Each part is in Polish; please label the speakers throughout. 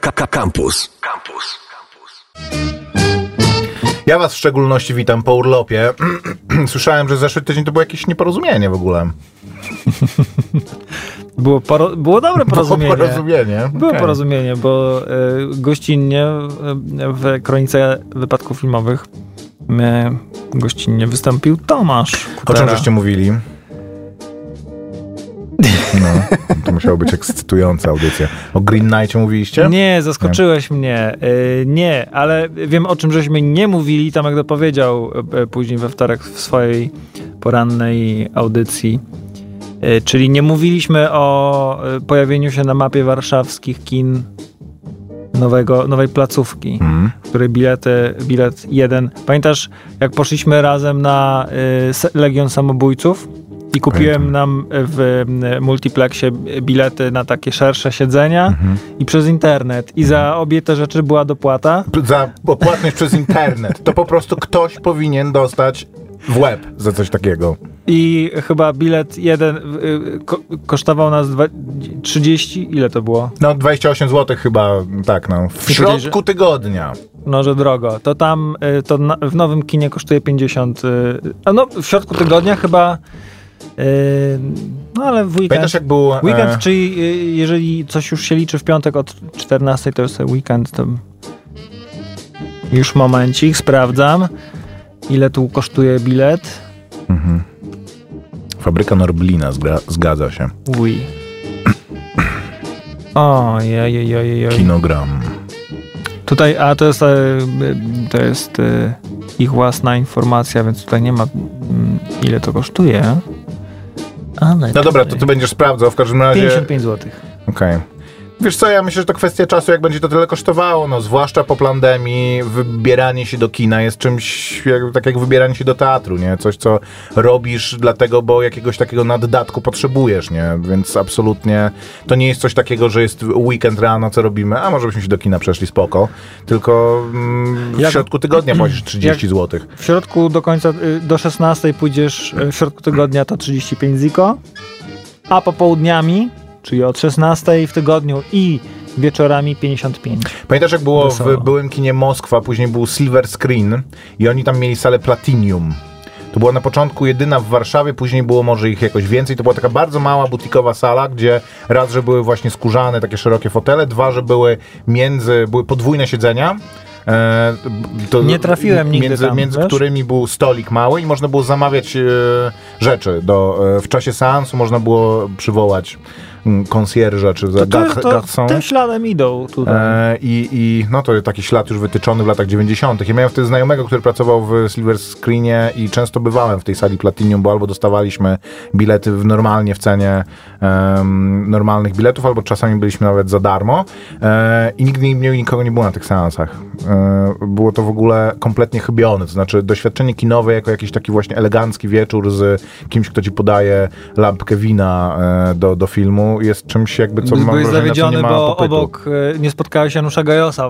Speaker 1: Campus. Campus.
Speaker 2: Ja was w szczególności witam po urlopie. Słyszałem, że zeszły tydzień to było jakieś nieporozumienie w ogóle.
Speaker 3: Było, poro- było dobre porozumienie.
Speaker 2: Było porozumienie.
Speaker 3: Było
Speaker 2: Okej.
Speaker 3: porozumienie, bo y, gościnnie y, w kronice wypadków filmowych y, gościnnie wystąpił Tomasz.
Speaker 2: O czym
Speaker 3: Kutera.
Speaker 2: żeście mówili? No, to musiało być ekscytująca audycja. O Green Knightie mówiliście?
Speaker 3: Nie, zaskoczyłeś mnie. Y, nie, ale wiem o czym żeśmy nie mówili. Tomek dopowiedział y, później we wtorek w swojej porannej audycji. Y, czyli nie mówiliśmy o y, pojawieniu się na mapie warszawskich kin nowego, nowej placówki.
Speaker 2: Hmm.
Speaker 3: w której bilety, bilet jeden. Pamiętasz, jak poszliśmy razem na y, Legion Samobójców i kupiłem
Speaker 2: Pamiętam.
Speaker 3: nam w y, multiplexie bilety na takie szersze siedzenia
Speaker 2: Mhm.
Speaker 3: i przez internet. I za obie te rzeczy była dopłata.
Speaker 2: Za opłatność przez internet. To po prostu ktoś powinien dostać w łeb za coś takiego.
Speaker 3: I chyba bilet jeden y, ko kosztował nas dwa, 30, ile to było?
Speaker 2: No 28 zł chyba, tak no. W
Speaker 3: I
Speaker 2: środku tygodnia.
Speaker 3: No, że drogo. To tam, y, to na, w nowym kinie kosztuje 50. y, A no, w środku tygodnia chyba. No, ale w weekend.
Speaker 2: Pamiętasz jak był...
Speaker 3: Weekend,
Speaker 2: e,
Speaker 3: czyli y, jeżeli coś już się liczy w piątek od 14, to jest weekend, to już momencik, sprawdzam. Ile tu kosztuje bilet?
Speaker 2: mhm. Fabryka Norblina, zgadza się.
Speaker 3: Ui. O, jej.
Speaker 2: Kinogram.
Speaker 3: Tutaj, a to jest, e, to jest e, ich własna informacja, więc tutaj nie ma mm, ile to kosztuje. Ale
Speaker 2: No dobra, to ty będziesz sprawdzał, w każdym razie...
Speaker 3: 55 zł.
Speaker 2: Okej. Wiesz co, ja myślę, że to kwestia czasu, jak będzie to tyle kosztowało, no zwłaszcza po pandemii, wybieranie się do kina jest czymś, jak, tak jak wybieranie się do teatru, nie? Coś, co robisz dlatego, bo jakiegoś takiego naddatku potrzebujesz, nie? Więc absolutnie to nie jest coś takiego, że jest weekend rano, co robimy, a może byśmy się do kina przeszli, spoko, tylko mm, w
Speaker 3: Jak-
Speaker 2: środku tygodnia płacisz 30
Speaker 3: jak-
Speaker 2: zł.
Speaker 3: W środku do końca, y, do 16 pójdziesz, y, w środku tygodnia to 35 ziko, a popołudniami, czyli od 16 w tygodniu i wieczorami 55.
Speaker 2: Pamiętasz, jak było
Speaker 3: Wesoło.
Speaker 2: w byłym kinie Moskwa, później był Silver Screen i oni tam mieli salę Platinum. To była na początku jedyna w Warszawie, później było może ich jakoś więcej. To była taka bardzo mała, butikowa sala, gdzie raz, że były właśnie skórzane, takie szerokie fotele, dwa, że były między, były podwójne siedzenia. E,
Speaker 3: Nie trafiłem nigdy
Speaker 2: między,
Speaker 3: tam,
Speaker 2: między
Speaker 3: wiesz?
Speaker 2: którymi był stolik mały i można było zamawiać e, rzeczy. Do, e, w czasie seansu można było przywołać konsjerża czy
Speaker 3: To,
Speaker 2: gach-
Speaker 3: to
Speaker 2: garçon.
Speaker 3: tym śladem idą tutaj.
Speaker 2: E, i, I no to taki ślad już wytyczony w latach 90. Ja miałem wtedy znajomego, który pracował w Silver Screenie i często bywałem w tej sali Platinum, bo albo dostawaliśmy bilety w normalnie w cenie em, normalnych biletów, albo czasami byliśmy nawet za darmo. E, I nigdy nie, nikogo nie było na tych seansach. E, było to w ogóle kompletnie chybione. To znaczy doświadczenie kinowe jako jakiś taki właśnie elegancki wieczór z kimś, kto ci podaje lampkę wina e, do, do filmu jest czymś jakby co mam
Speaker 3: Byłeś
Speaker 2: wrażenie, co
Speaker 3: zawiedziony, bo
Speaker 2: popytu.
Speaker 3: obok e, nie spotkałeś Janusza Gajosa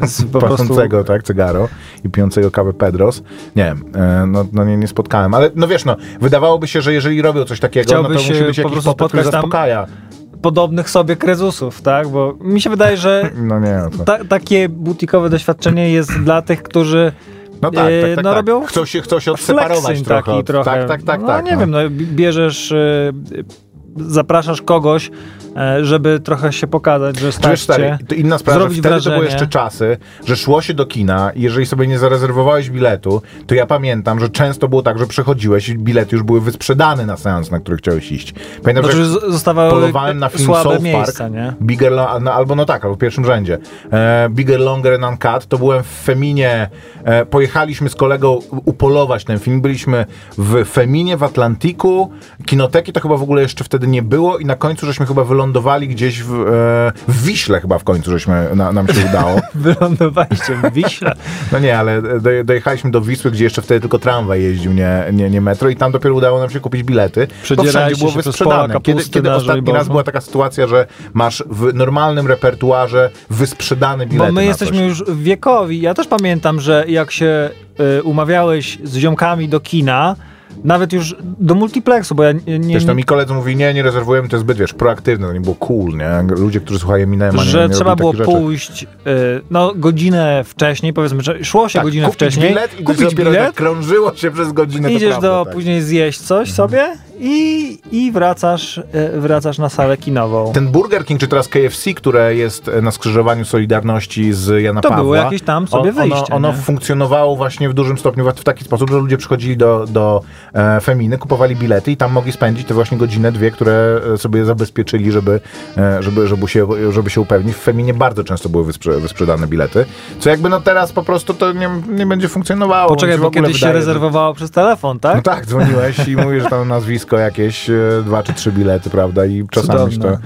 Speaker 3: e, z po prostu...
Speaker 2: pacącego, tak, cygaro i pijącego kawę Pedros. Nie wiem, e, no, no nie, nie spotkałem, ale no wiesz, no, wydawałoby się, że jeżeli robią coś takiego, no to
Speaker 3: Chciałbyś,
Speaker 2: musi być
Speaker 3: po
Speaker 2: jakiś
Speaker 3: prostu
Speaker 2: popyt, który zaspokaja.
Speaker 3: podobnych sobie krezusów, tak? Bo mi się wydaje, że
Speaker 2: No nie, no to...
Speaker 3: ta, takie butikowe doświadczenie jest dla tych, którzy
Speaker 2: No tak,
Speaker 3: e,
Speaker 2: tak, tak,
Speaker 3: no
Speaker 2: tak.
Speaker 3: robią
Speaker 2: Chcą się, chcą się odseparować trochę.
Speaker 3: taki
Speaker 2: od-
Speaker 3: trochę.
Speaker 2: Tak, tak, tak.
Speaker 3: no,
Speaker 2: tak
Speaker 3: nie wiem, no, bierzesz, e, zapraszasz kogoś, żeby trochę się pokazać, że stać
Speaker 2: stary, to inna sprawa, że
Speaker 3: zrobić
Speaker 2: wtedy to były
Speaker 3: wrażenie.
Speaker 2: jeszcze czasy, że szło się do kina i jeżeli sobie nie zarezerwowałeś biletu, to ja pamiętam, że często było tak, że przechodziłeś i bilety już były wysprzedane na seans, na który chciałeś iść. Pamiętam,
Speaker 3: Znaczy,
Speaker 2: że
Speaker 3: zostawały
Speaker 2: polowałem na film
Speaker 3: słabe
Speaker 2: South
Speaker 3: miejsca,
Speaker 2: Park,
Speaker 3: nie?
Speaker 2: Bigger, no, albo no tak, albo w pierwszym rzędzie. E, Bigger, Longer and Uncut, to byłem w Feminie, e, pojechaliśmy z kolegą upolować ten film, byliśmy w Feminie, w Atlantiku, kinoteki to chyba w ogóle jeszcze wtedy nie było i na końcu żeśmy chyba wylądowali gdzieś w, e, w Wiśle chyba w końcu żeśmy, na, nam się udało.
Speaker 3: Wylądowaliście w Wiśle.
Speaker 2: No nie, ale do, dojechaliśmy do Wisły, gdzie jeszcze wtedy tylko tramwaj jeździł, nie, nie, nie metro i tam dopiero udało nam się kupić bilety. Bo wszędzie było wysprzedane. Kiedy, kiedy ostatni raz była taka sytuacja, że masz w normalnym repertuarze wysprzedane bilety
Speaker 3: Bo my jesteśmy już wiekowi. Ja też pamiętam, że jak się y, umawiałeś z ziomkami do kina, nawet już do multiplexu, bo ja nie... nie, nie
Speaker 2: mi koledzy mówi, nie, nie rezerwujemy, to jest zbyt, wiesz, proaktywne, to nie było cool, nie? Ludzie, którzy słuchają Eminema, nie,
Speaker 3: że
Speaker 2: nie
Speaker 3: trzeba było pójść y, no, godzinę wcześniej, powiedzmy, że szło się
Speaker 2: Tak,
Speaker 3: godzinę
Speaker 2: kupić
Speaker 3: wcześniej,
Speaker 2: bilet i
Speaker 3: kupić bilet,
Speaker 2: tak krążyło się przez godzinę.
Speaker 3: idziesz
Speaker 2: prawda,
Speaker 3: do,
Speaker 2: tak.
Speaker 3: później zjeść coś sobie i, i wracasz, y, wracasz na salę kinową.
Speaker 2: Ten Burger King, czy teraz KFC, które jest e, na skrzyżowaniu Solidarności z Jana
Speaker 3: To
Speaker 2: Pawła.
Speaker 3: było jakieś tam sobie
Speaker 2: on-
Speaker 3: wyjście,
Speaker 2: Ono, ono funkcjonowało właśnie w dużym stopniu w taki sposób, że ludzie przychodzili do, do e, Feminy, kupowali bilety i tam mogli spędzić te właśnie godzinę, dwie, które e, sobie zabezpieczyli, żeby, e, żeby, żeby, się, żeby się upewnić. W Feminie bardzo często były wysprze, wysprzedane bilety, co jakby no teraz po prostu to nie, nie będzie funkcjonowało.
Speaker 3: Poczekaj, bo kiedyś się rezerwowało przez telefon, tak?
Speaker 2: No tak, dzwoniłeś i mówisz, tam nazwisko jakieś, e, dwa czy trzy bilety, prawda? I czasami się to
Speaker 3: Cudowne.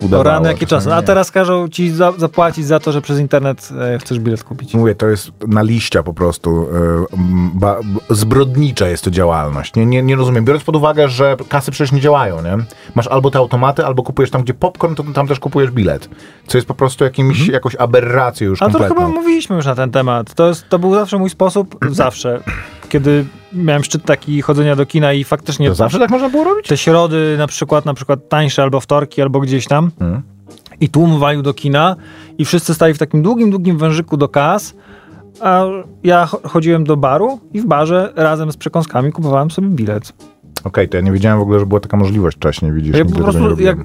Speaker 2: udawało.
Speaker 3: Rany,
Speaker 2: czasami
Speaker 3: czasy. A teraz każą ci za, zapłacić za to, że przez internet e, chcesz bilet kupić.
Speaker 2: Mówię, to jest na liścia po prostu. e, Ba, zbrodnicza jest to działalność. Nie, nie, nie rozumiem. Biorąc pod uwagę, że kasy przecież nie działają, nie? Masz albo te automaty, albo kupujesz tam, gdzie popcorn, to tam też kupujesz bilet. Co jest po prostu jakimś, jakąś aberracją już
Speaker 3: to
Speaker 2: kompletną.
Speaker 3: chyba mówiliśmy już na ten temat. To, jest, to był zawsze mój sposób, zawsze, kiedy miałem szczyt taki chodzenia do kina i faktycznie
Speaker 2: To zawsze tak można było robić?
Speaker 3: te środy na przykład, na przykład tańsze albo wtorki, albo gdzieś tam
Speaker 2: Mhm.
Speaker 3: i tłum walił do kina i wszyscy stali w takim długim, długim wężyku do kas, a ja cho- chodziłem do baru i w barze razem z przekąskami kupowałem sobie bilet.
Speaker 2: Okej, to ja nie wiedziałem w ogóle, że była taka możliwość wcześniej, widzisz.
Speaker 3: Ja po prostu jak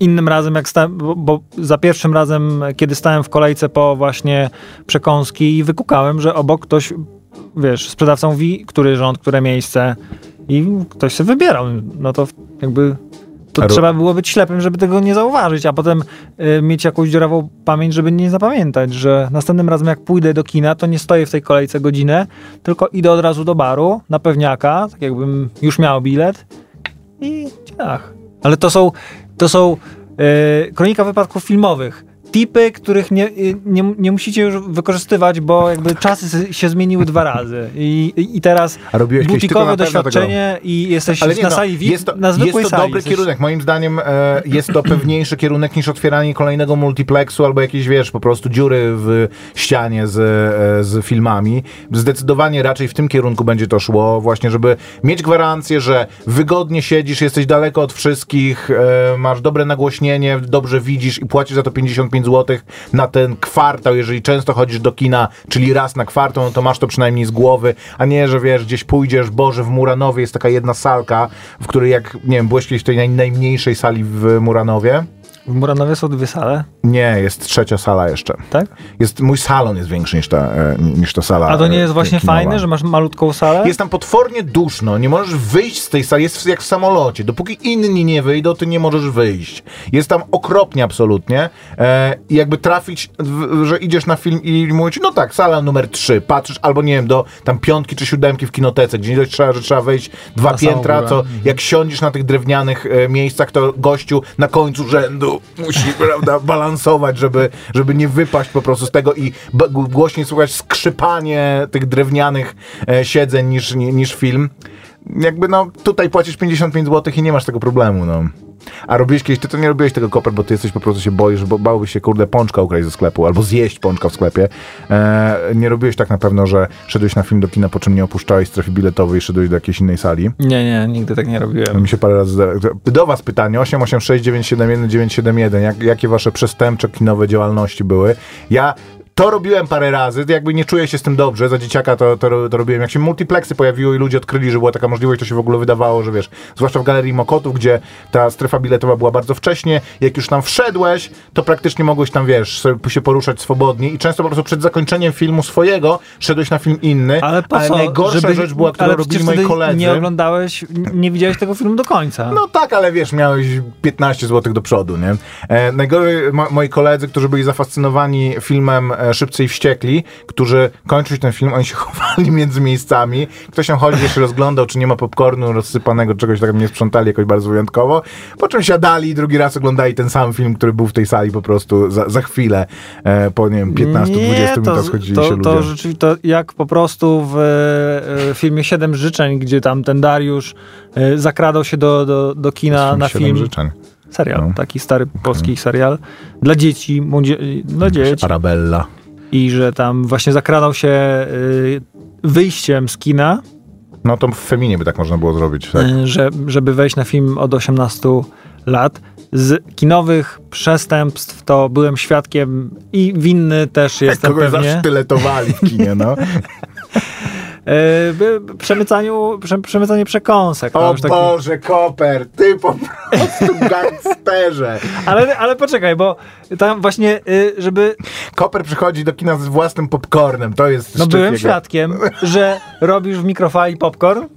Speaker 3: innym razem, jak stałem, bo, bo za pierwszym razem, kiedy stałem w kolejce po właśnie przekąski i wykukałem, że obok ktoś, wiesz, sprzedawca mówi, który rząd, które miejsce i ktoś sobie wybierał. No to jakby to trzeba było być ślepym, żeby tego nie zauważyć, a potem y, mieć jakąś dziurawą pamięć, żeby nie zapamiętać, że następnym razem jak pójdę do kina, to nie stoję w tej kolejce godzinę, tylko idę od razu do baru, na pewniaka, tak jakbym już miał bilet i ciach. Ale to są, to są e, kronika wypadków filmowych. Tipy, których nie, y, nie, nie musicie już wykorzystywać, bo jakby czasy się zmieniły dwa razy. I, i- teraz
Speaker 2: A robiłeś
Speaker 3: butikowe doświadczenie i jesteś
Speaker 2: Ale nie,
Speaker 3: na
Speaker 2: no,
Speaker 3: sali VIP,
Speaker 2: jest to,
Speaker 3: na zwykłej
Speaker 2: jest to dobry
Speaker 3: jesteś-
Speaker 2: kierunek. Moim zdaniem e, jest to pewniejszy kierunek niż otwieranie kolejnego multiplexu albo jakieś, wiesz, po prostu dziury w ścianie z, e, z filmami. Zdecydowanie raczej w tym kierunku będzie to szło, właśnie, żeby mieć gwarancję, że wygodnie siedzisz, jesteś daleko od wszystkich, e, masz dobre nagłośnienie, dobrze widzisz i płacisz za to 55 zł na ten kwartał, jeżeli często chodzisz do kina, czyli raz na kwartał, no to masz to przynajmniej z głowy, a nie, że wiesz, gdzieś pójdziesz, Boże, w Muranowie jest taka jedna salka, w której jak, nie wiem, byłeś kiedyś w tej naj, najmniejszej sali w Muranowie?
Speaker 3: W Muranowie są dwie sale,
Speaker 2: Nie, jest trzecia sala jeszcze.
Speaker 3: tak?
Speaker 2: Jest, mój salon jest większy niż ta, e, niż ta sala
Speaker 3: A to nie
Speaker 2: e,
Speaker 3: jest właśnie
Speaker 2: kinowa.
Speaker 3: fajne, że masz malutką salę?
Speaker 2: Jest tam potwornie duszno, nie możesz wyjść z tej sali, jest jak w samolocie. Dopóki inni nie wyjdą, ty nie możesz wyjść. Jest tam okropnie absolutnie e, i jakby trafić, że idziesz na film i mówisz, no tak, sala numer 3, patrzysz albo nie wiem, do tam piątki czy siódemki w kinotece, gdzie nie trzeba, że trzeba wejść dwa
Speaker 3: Na
Speaker 2: piętra, to jak siądziesz na tych drewnianych e, miejscach, to gościu na końcu rzędu musi, prawda, balansować, żeby, żeby nie wypaść po prostu z tego i głośniej słuchać skrzypanie tych drewnianych e, siedzeń niż, ni- niż film. Jakby no, tutaj płacisz 55 zł i nie masz tego problemu, no. A robiłeś kiedyś, ty to nie robiłeś tego koper, bo ty jesteś po prostu się boisz, bo bałbyś się, kurde, pączka ukraść ze sklepu, albo zjeść pączka w sklepie. E, nie robiłeś tak na pewno, że szedłeś na film do kina, po czym nie opuszczałeś strefy biletowej i szedłeś do jakiejś innej sali.
Speaker 3: Nie, nie, nigdy tak nie robiłem.
Speaker 2: Mi się parę razy. Do was pytanie, 886 971 971, jak, jakie wasze przestępcze kinowe działalności były? Ja to robiłem parę razy, jakby nie czuję się z tym dobrze, za dzieciaka to, to, to robiłem. Jak się multiplexy pojawiły i ludzie odkryli, że była taka możliwość, to się w ogóle wydawało, że wiesz, zwłaszcza w Galerii Mokotów, gdzie ta strefa biletowa była bardzo wcześnie, jak już tam wszedłeś, to praktycznie mogłeś tam, wiesz, się poruszać swobodnie i często po prostu przed zakończeniem filmu swojego szedłeś na film inny,
Speaker 3: Ale po co?
Speaker 2: najgorsza
Speaker 3: Żeby-
Speaker 2: rzecz była, którą
Speaker 3: ale
Speaker 2: robili moi koledzy.
Speaker 3: nie oglądałeś, nie widziałeś tego filmu do końca.
Speaker 2: No tak, ale wiesz, miałeś 15 zł do przodu, nie? E, najgorzej mo- moi koledzy, którzy byli zafascynowani filmem e, Szybcy i Wściekli, którzy kończyli ten film, oni się chowali między miejscami. Ktoś tam chodził, się rozglądał, czy nie ma popcornu rozsypanego, czegoś tak nie sprzątali jakoś bardzo wyjątkowo. Po czym siadali i drugi raz oglądali ten sam film, który był w tej sali po prostu za, za chwilę. E, po, nie wiem, 15-20 minutach schodzili
Speaker 3: to,
Speaker 2: się ludzie.
Speaker 3: to rzeczywiście, to jak po prostu w e, filmie Siedem Życzeń, gdzie tam ten Dariusz e, zakradał się do, do, do kina na
Speaker 2: Siedem
Speaker 3: film.
Speaker 2: życzeń.
Speaker 3: Serial,
Speaker 2: No.
Speaker 3: taki stary polski serial dla dzieci, młodzie, dla dzieci.
Speaker 2: Arabella.
Speaker 3: I że tam właśnie zakradał się y, wyjściem z kina
Speaker 2: No to w Feminie by tak można było zrobić. Tak?
Speaker 3: y, że, żeby wejść na film od 18 lat. Z kinowych przestępstw to byłem świadkiem i winny też jestem
Speaker 2: Kogoś
Speaker 3: pewnie.
Speaker 2: zasztyletowali w kinie, no.
Speaker 3: Y, by- przemycaniu, prze, przemycanie przekąsek.
Speaker 2: O
Speaker 3: taki-
Speaker 2: Boże, Koper, ty po prostu gangsterze.
Speaker 3: ale, ale poczekaj, bo tam właśnie, y, żeby
Speaker 2: Koper przychodzi do kina z własnym popcornem, to jest
Speaker 3: No byłem
Speaker 2: jego-
Speaker 3: świadkiem, że robisz w mikrofali popcorn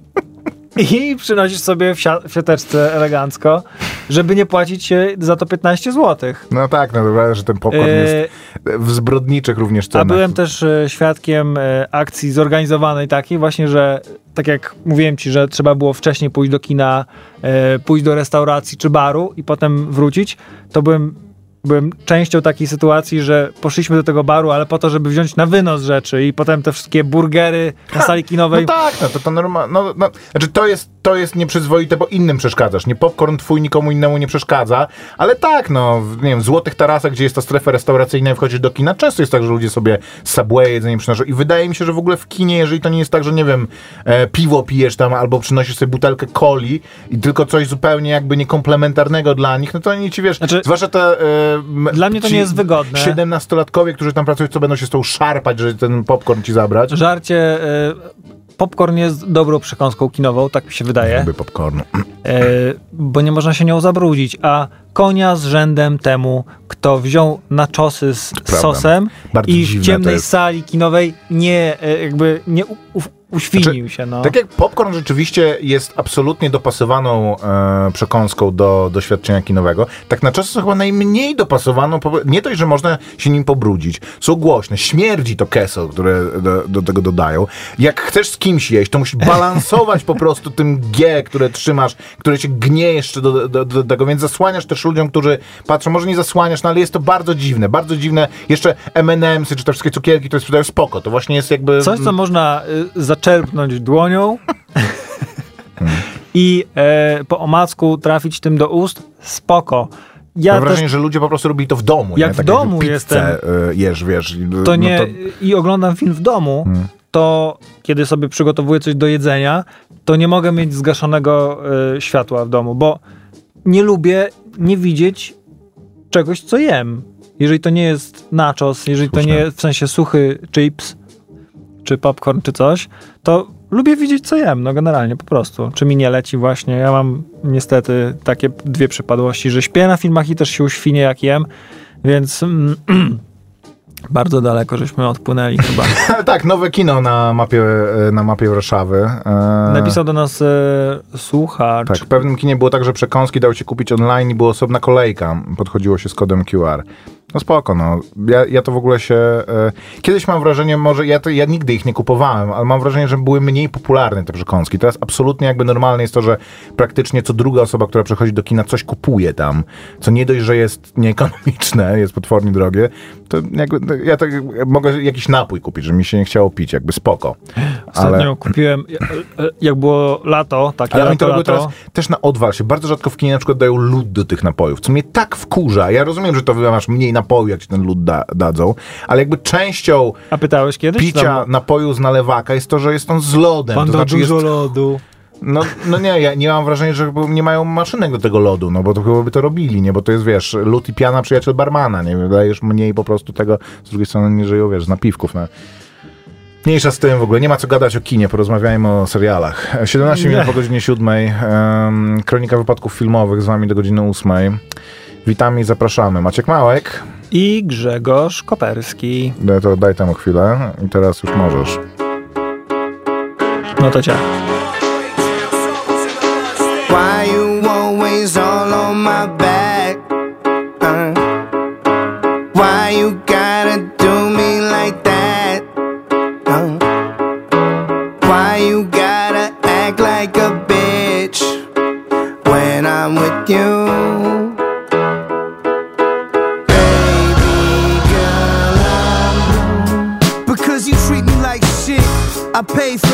Speaker 3: i przynosisz sobie w, sia- w siateczce elegancko, żeby nie płacić za to 15 zł.
Speaker 2: No tak, no dobra, że ten popcorn jest w zbrodniczych również
Speaker 3: A
Speaker 2: cenach.
Speaker 3: byłem też e, świadkiem e, akcji zorganizowanej takiej właśnie, że tak jak mówiłem ci, że trzeba było wcześniej pójść do kina, e, pójść do restauracji czy baru i potem wrócić, to byłem byłem częścią takiej sytuacji, że poszliśmy do tego baru, ale po to, żeby wziąć na wynos rzeczy i potem te wszystkie burgery na sali kinowej
Speaker 2: No tak, no to, to normalne. No, no, znaczy to jest, to jest nieprzyzwoite, bo innym przeszkadzasz. Nie popcorn twój nikomu innemu nie przeszkadza, ale tak, no, w, nie wiem, w złotych tarasach, gdzie jest ta strefa restauracyjna i wchodzisz do kina, często jest tak, że ludzie sobie Subway jedzenie przynoszą i wydaje mi się, że w ogóle w kinie, jeżeli to nie jest tak, że nie wiem, e, piwo pijesz tam albo przynosisz sobie butelkę coli i tylko coś zupełnie jakby niekomplementarnego dla nich, no to oni ci wiesz,
Speaker 3: Znaczy,
Speaker 2: zwłaszcza te... E,
Speaker 3: dla mnie to nie jest wygodne.
Speaker 2: 17-latkowie, którzy tam pracują, co będą się z tą szarpać, że ten popcorn ci zabrać.
Speaker 3: żarcie. E, popcorn jest dobrą przekąską kinową, tak mi się wydaje,
Speaker 2: Jakby popcornu.
Speaker 3: e, bo nie można się nią zabrudzić, a konia z rzędem temu, kto wziął naczosy z
Speaker 2: Prawda.
Speaker 3: sosem
Speaker 2: Bardzo
Speaker 3: i w ciemnej sali kinowej nie, e, jakby nie uświnił się, no.
Speaker 2: Tak jak popcorn rzeczywiście jest absolutnie dopasowaną e, przekąską do doświadczenia kinowego, tak na czas chyba najmniej dopasowaną, nie dość, że można się nim pobrudzić. Są głośne, śmierdzi to keso, które do, do tego dodają. Jak chcesz z kimś jeść, to musisz balansować po prostu tym G, które trzymasz, które cię gnie jeszcze do, do, do tego, więc zasłaniasz też ludziom, którzy patrzą, może nie zasłaniasz, no ale jest to bardzo dziwne, bardzo dziwne. Jeszcze M&M'sy, czy te wszystkie cukierki, które sprzedają, spoko, to właśnie jest jakby...
Speaker 3: Coś, co można y, zaczerpnąć dłonią i e, po omacku trafić tym do ust, spoko. Ja
Speaker 2: Mam
Speaker 3: też
Speaker 2: wrażenie, że ludzie po prostu robili to w domu.
Speaker 3: Jak
Speaker 2: nie?
Speaker 3: w
Speaker 2: Tak
Speaker 3: domu
Speaker 2: pizzę,
Speaker 3: jestem.
Speaker 2: y, jesz, wiesz.
Speaker 3: to
Speaker 2: no
Speaker 3: nie
Speaker 2: to-
Speaker 3: i oglądam film w domu,
Speaker 2: Hmm.
Speaker 3: to kiedy sobie przygotowuję coś do jedzenia, to nie mogę mieć zgaszonego y, światła w domu, bo nie lubię nie widzieć czegoś, co jem. Jeżeli to nie jest nachos, jeżeli to
Speaker 2: Słuszne.
Speaker 3: nie jest w sensie suchy chips, czy popcorn, czy coś, to lubię widzieć, co jem, no generalnie, po prostu. Czy mi nie leci właśnie. Ja mam niestety takie dwie przypadłości, że śpię na filmach i też się uświnię, jak jem, więc mm, bardzo daleko żeśmy odpłynęli chyba.
Speaker 2: tak, nowe kino na mapie, na mapie Warszawy. E,
Speaker 3: Napisał do nas e, słuchacz.
Speaker 2: Tak, w pewnym kinie było tak, że przekąski dało się kupić online i była osobna kolejka. Podchodziło się z kodem QR. No spoko, no. Ja, ja to w ogóle się... E, kiedyś mam wrażenie, może ja, to, ja nigdy ich nie kupowałem, ale mam wrażenie, że były mniej popularne te przekąski. Teraz absolutnie jakby normalne jest to, że praktycznie co druga osoba, która przychodzi do kina, coś kupuje tam. Co nie dość, że jest nieekonomiczne, jest potwornie drogie, to jakby, no, ja tak mogę jakiś napój kupić, że mi się nie chciało pić, jakby spoko.
Speaker 3: Ostatnio
Speaker 2: Ale...
Speaker 3: kupiłem, e, e, jak było lato, takie
Speaker 2: Ale oni
Speaker 3: lato,
Speaker 2: to robią
Speaker 3: lato,
Speaker 2: teraz też na odwal się. Bardzo rzadko w kinie na przykład dają lód do tych napojów, co mnie tak wkurza. Ja rozumiem, że to masz mniej napoju, jak ci ten lód da, dadzą, ale jakby częścią
Speaker 3: A pytałeś kiedyś?
Speaker 2: picia
Speaker 3: Tam,
Speaker 2: napoju z nalewaka jest to, że jest on z lodem.
Speaker 3: Pan
Speaker 2: to znaczy
Speaker 3: dużo
Speaker 2: jest,
Speaker 3: lodu.
Speaker 2: No, no nie, ja nie mam wrażenia, że nie mają maszynek do tego lodu, no bo to chyba by to robili, nie? Bo to jest, wiesz, lód i piana przyjaciel barmana, nie? Dajesz mniej po prostu tego, z drugiej strony nie żyją, wiesz, z napiwków, no. Mniejsza z tym w ogóle, nie ma co gadać o kinie, porozmawiajmy o serialach. 17 minut po godzinie 7, um, kronika wypadków filmowych z wami do godziny 8. Witamy i zapraszamy. Maciek Małek,
Speaker 3: I Grzegorz Koperski.
Speaker 2: daj, to daj temu chwilę i teraz już możesz.
Speaker 3: No to cię.
Speaker 4: I pay for the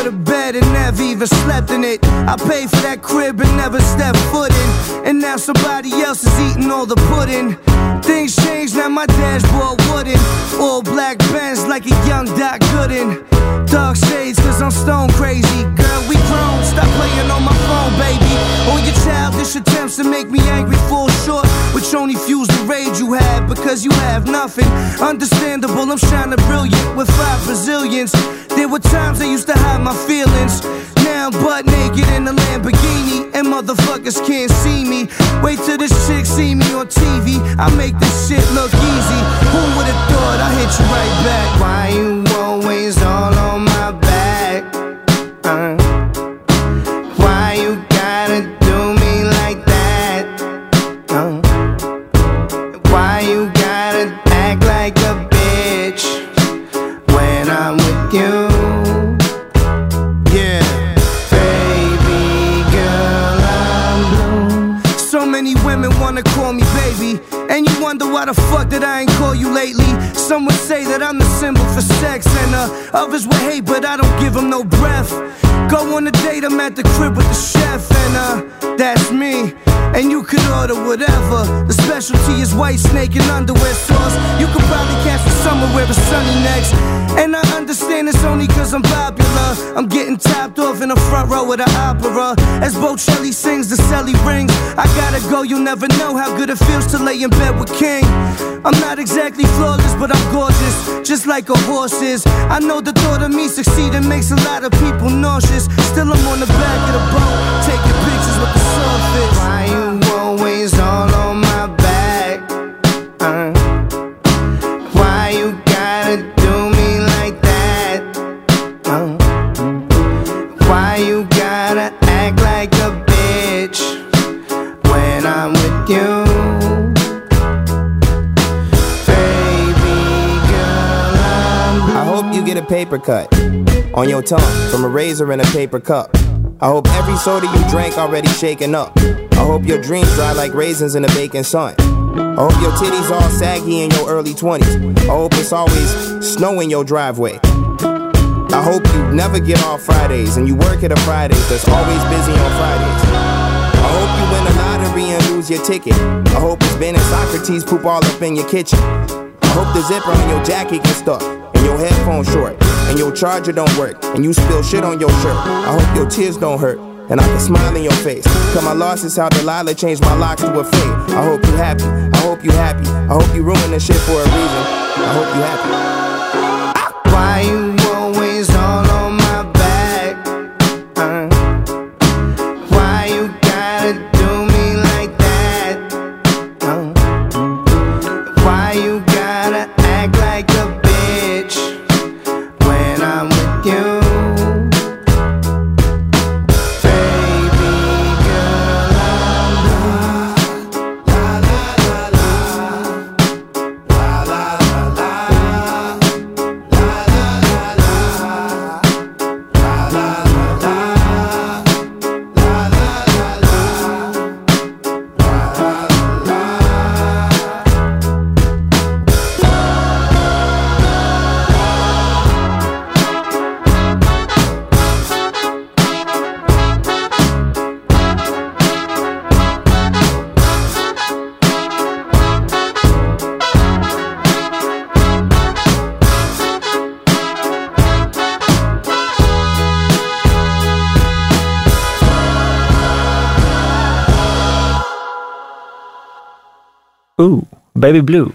Speaker 4: bed and never slept in it. I paid for that crib and never stepped foot in. And now somebody else is eating all the pudding. Things change, now my dashboard wooden. All black Benz like a young Doc Gooden. Dark shades, cause I'm stone crazy. Girl, we grown, stop playing on my phone, baby. All your childish attempts to make me angry fall short, which only fuels the rage you have because you have nothing. Understandable, I'm shining brilliant with five Brazilians. There were times I used to hide my feelings. Now I'm butt naked in a Lamborghini, and motherfuckers can't see me. Wait till this chick see me on TV. I make this shit look easy. Who would've thought I hit you right back? Why you always all on my back? Uh, why the fuck that I ain't call you lately. Say that I'm the symbol for sex, and uh, others will hate, but I don't give them no breath. Go on a date, I'm at the crib with the chef, and uh, that's me. And you could order whatever. The specialty is white snake and underwear sauce. You could probably catch me somewhere where it's sunny next. And I understand it's only cause I'm popular. I'm getting topped off in the front row of the opera. As Bocelli sings, the celly rings. I gotta go, you'll never know how good it feels to lay in bed with King. I'm not exactly flawless, but I'm gorgeous, just like a horse is. I know the thought of me succeeding makes a lot of people nauseous. Still, I'm on the back of the boat, taking pictures with the surface. On
Speaker 5: your tongue from a razor and a paper cup. I hope every soda you drank already shaken up. I hope your dreams dry like raisins in the baking sun. I hope your titties all saggy in your early 20s. I hope it's always snow in your driveway. I hope you never get off Fridays and you work at a Fridays that's always busy on Fridays. I hope you win the lottery and lose your ticket. I hope it's Ben and Socrates poop all up in your kitchen. Hope the zipper on your jacket gets stuck and your headphones short and your charger don't work and you spill shit on your shirt. I hope your tears don't hurt and I can smile in your face. Cause my loss is how Delilah changed my locks to a fade. I hope you happy. I hope you happy. I hope you ruin this shit for a reason. I hope you happy.
Speaker 4: Why you
Speaker 3: Ooh, Baby Blue.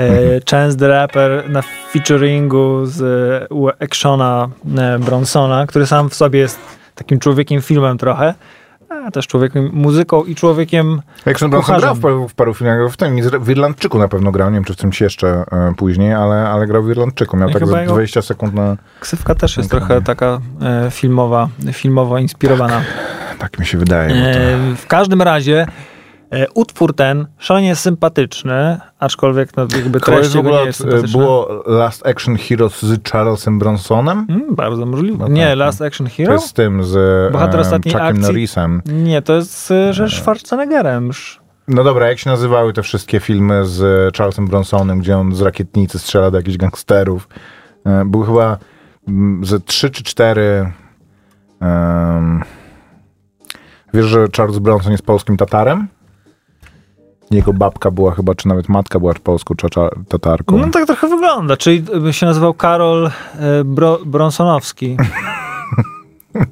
Speaker 3: E, Chance the Rapper na featuringu z e, Actiona e, Bronsona, który sam w sobie jest takim człowiekiem filmem trochę, a też człowiekiem muzyką i człowiekiem
Speaker 2: Action Bronson grał w paru, w paru filmach, w tym w Irlandczyku na pewno grał, nie wiem czy w czymś jeszcze e, później, ale, ale grał w Irlandczyku, miał
Speaker 3: I
Speaker 2: tak
Speaker 3: chyba
Speaker 2: za
Speaker 3: jego-
Speaker 2: 20 sekund na,
Speaker 3: Ksywka też jest trochę taka e, filmowa, filmowo inspirowana.
Speaker 2: tak mi się wydaje. to-
Speaker 3: E, w każdym razie utwór ten szalenie sympatyczny, aczkolwiek no, jakby
Speaker 2: To jest w ogóle e, było Last Action Heroes z Charlesem Bronsonem?
Speaker 3: Mm, bardzo możliwe.
Speaker 2: No
Speaker 3: nie,
Speaker 2: tak,
Speaker 3: Last Action
Speaker 2: To
Speaker 3: Hero?
Speaker 2: jest z tym, z
Speaker 3: Bohater
Speaker 2: e,
Speaker 3: ostatniej
Speaker 2: Chuckiem
Speaker 3: akcji.
Speaker 2: Norrisem.
Speaker 3: Nie, to jest e, że Schwarzeneggerem. Sz-
Speaker 2: No dobra, jak się nazywały te wszystkie filmy z Charlesem Bronsonem, gdzie on z rakietnicy strzela do jakichś gangsterów? E, Były chyba ze trzy czy cztery. em, wiesz, że Charles Bronson jest polskim Tatarem? Jego babka była chyba, czy nawet matka była polską tatarką.
Speaker 3: No tak trochę wygląda, czyli by się nazywał Karol e, Bro, Bronsonowski.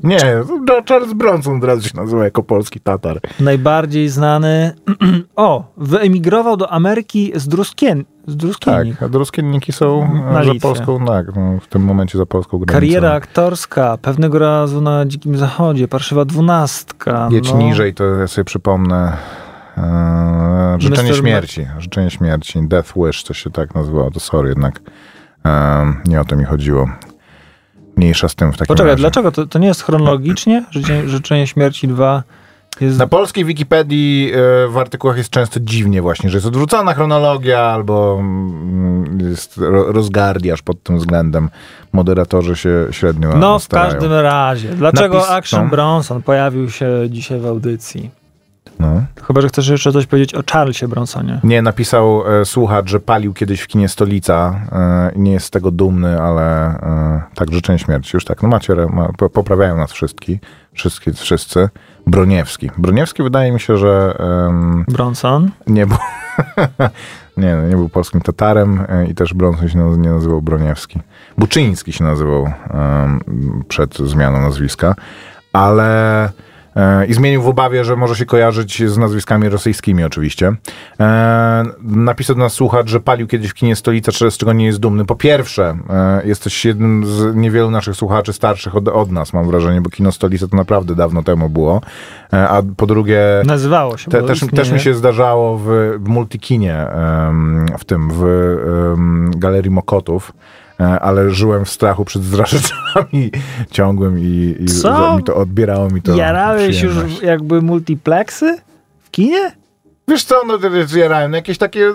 Speaker 2: Nie, to Charles Bronson od razu się nazywa jako polski tatar.
Speaker 3: Najbardziej znany... o, wyemigrował do Ameryki z Druskien, z Druskiennik.
Speaker 2: Tak, a druskienniki są
Speaker 3: Na
Speaker 2: e, za
Speaker 3: Litwie.
Speaker 2: polską, tak, no, w tym momencie za polską granicą.
Speaker 3: Kariera aktorska, pewnego razu na Dzikim Zachodzie, Parszywa Dwunastka.
Speaker 2: Jedź
Speaker 3: no.
Speaker 2: niżej, to ja sobie przypomnę. E, życzenie
Speaker 3: Mr.
Speaker 2: śmierci. Życzenie śmierci. Death Wish, to się tak nazywało. To sorry, jednak e, nie o to mi chodziło. Mniejsza z tym w takim
Speaker 3: Poczekaj,
Speaker 2: razie.
Speaker 3: dlaczego? To, to nie jest chronologicznie? Życzenie, życzenie śmierci 2 jest...
Speaker 2: Na polskiej Wikipedii e, w artykułach jest często dziwnie właśnie, że jest odwrócona chronologia albo mm, jest ro, rozgardiaż pod tym względem. Moderatorzy się średnio
Speaker 3: No, w
Speaker 2: starają.
Speaker 3: każdym razie. Dlaczego
Speaker 2: Napis-
Speaker 3: Action
Speaker 2: no.
Speaker 3: Bronson pojawił się dzisiaj w audycji?
Speaker 2: No.
Speaker 3: Chyba, że chcesz jeszcze coś powiedzieć o Charlesie Bronsonie.
Speaker 2: Nie, napisał e, słuchacz, że palił kiedyś w kinie Stolica e, nie jest z tego dumny, ale e, tak, życzenie śmierci. Już tak, no macie, ma, po- poprawiają nas wszystkich, wszystkie, wszyscy. Broniewski. Broniewski wydaje mi się, że
Speaker 3: Bronson.
Speaker 2: nie był nie, nie był polskim Tatarem e, i też Bronson się naz- nie nazywał Broniewski. Buczyński się nazywał em, przed zmianą nazwiska, ale i zmienił w obawie, że może się kojarzyć z nazwiskami rosyjskimi oczywiście. E, napisał do nas słuchacz, że palił kiedyś w kinie Stolica, z czego nie jest dumny. Po pierwsze, e, jesteś jednym z niewielu naszych słuchaczy starszych od, od nas, mam wrażenie, bo kino Stolica to naprawdę dawno temu było. E, a po drugie...
Speaker 3: Nazywało się.
Speaker 2: Te, też, też mi się zdarzało w, w multikinie, w tym, w Galerii Mokotów, e, ale żyłem w strachu przed zdrażyczami ciągłym i, i
Speaker 3: Co?
Speaker 2: mi to odbierało mi to
Speaker 3: Jarałeś już jakby multiplexy w kinie?
Speaker 2: Wiesz co, no to jarałem, no jakieś takie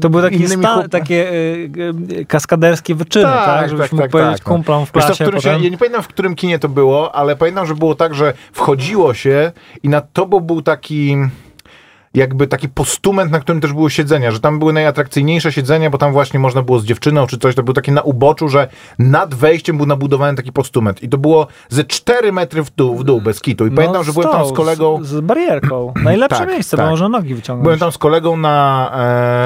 Speaker 3: To były takie, sta- takie y, y, kaskaderskie wyczyny, tak?
Speaker 2: Tak,
Speaker 3: Żebyś
Speaker 2: tak,
Speaker 3: mógł
Speaker 2: tak,
Speaker 3: powiedzieć
Speaker 2: tak, no.
Speaker 3: kumplom w
Speaker 2: Wiesz co,
Speaker 3: klasie.
Speaker 2: w się, ja nie pamiętam, w którym kinie to było, ale pamiętam, że było tak, że wchodziło się i nad tobą był taki jakby taki postument, na którym też były siedzenia, że tam były najatrakcyjniejsze siedzenia, bo tam właśnie można było z dziewczyną czy coś, to było takie na uboczu, że nad wejściem był nabudowany taki postument i to było ze 4 metry w dół, w dół bez kitu i pamiętam, że byłem tam z kolegą
Speaker 3: Z, z barierką. Najlepsze
Speaker 2: Tak,
Speaker 3: miejsce,
Speaker 2: tak.
Speaker 3: bo można nogi wyciągnąć.
Speaker 2: Byłem tam z kolegą na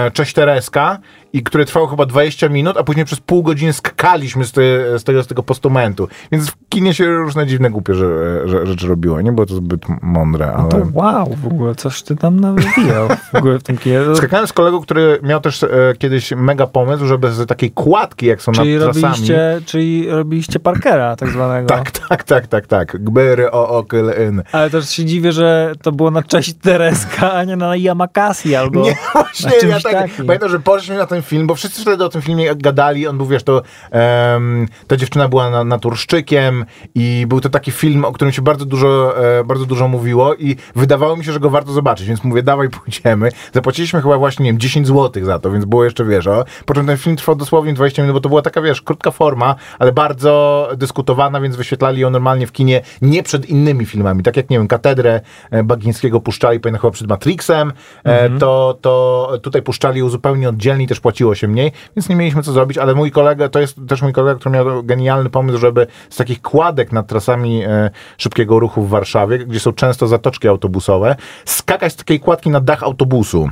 Speaker 2: e, Cześć Tereska i które trwało chyba 20 minut, a później przez pół godziny skakaliśmy z, te, z, tego, z tego postumentu. Więc w kinie się różne dziwne, głupie że, że, rzeczy robiło. Nie było to zbyt mądre, ale...
Speaker 3: To wow, w ogóle coś ty tam nawijał w ogóle w tym kinie.
Speaker 2: Skakałem z kolegą, który miał też e, kiedyś mega pomysł, żeby z takiej kładki, jak są
Speaker 3: Czyli
Speaker 2: nad trasami...
Speaker 3: robiliście, czyli robiliście Parkera tak zwanego.
Speaker 2: Tak, tak, tak, tak, tak. Gbery o okyl in.
Speaker 3: Ale też się dziwię, że to było na cześć Tereska, a nie na Yamakasi albo
Speaker 2: Nie, właśnie, ja tak,
Speaker 3: takim.
Speaker 2: pamiętam, że poszliśmy na ten film, bo wszyscy wtedy o tym filmie gadali, on był, wiesz, to em, ta dziewczyna była na, naturszczykiem i był to taki film, o którym się bardzo dużo, e, bardzo dużo mówiło i wydawało mi się, że go warto zobaczyć, więc mówię, dawaj, pójdziemy. Zapłaciliśmy chyba właśnie, nie wiem, 10 zł za to, więc było jeszcze, wiesz, o. Po czym ten film trwał dosłownie 20 minut, bo to była taka, wiesz, krótka forma, ale bardzo dyskutowana, więc wyświetlali ją normalnie w kinie, nie przed innymi filmami, tak jak, nie wiem, Katedrę e, Bagińskiego puszczali, pamiętam chyba przed Matrixem, e, to, to tutaj puszczali ją zupełnie oddzielnie też płaciło się mniej, więc nie mieliśmy co zrobić, ale mój kolega, to jest też mój kolega, który miał genialny pomysł, żeby z takich kładek nad trasami e, szybkiego ruchu w Warszawie, gdzie są często zatoczki autobusowe, skakać z takiej kładki na dach autobusu.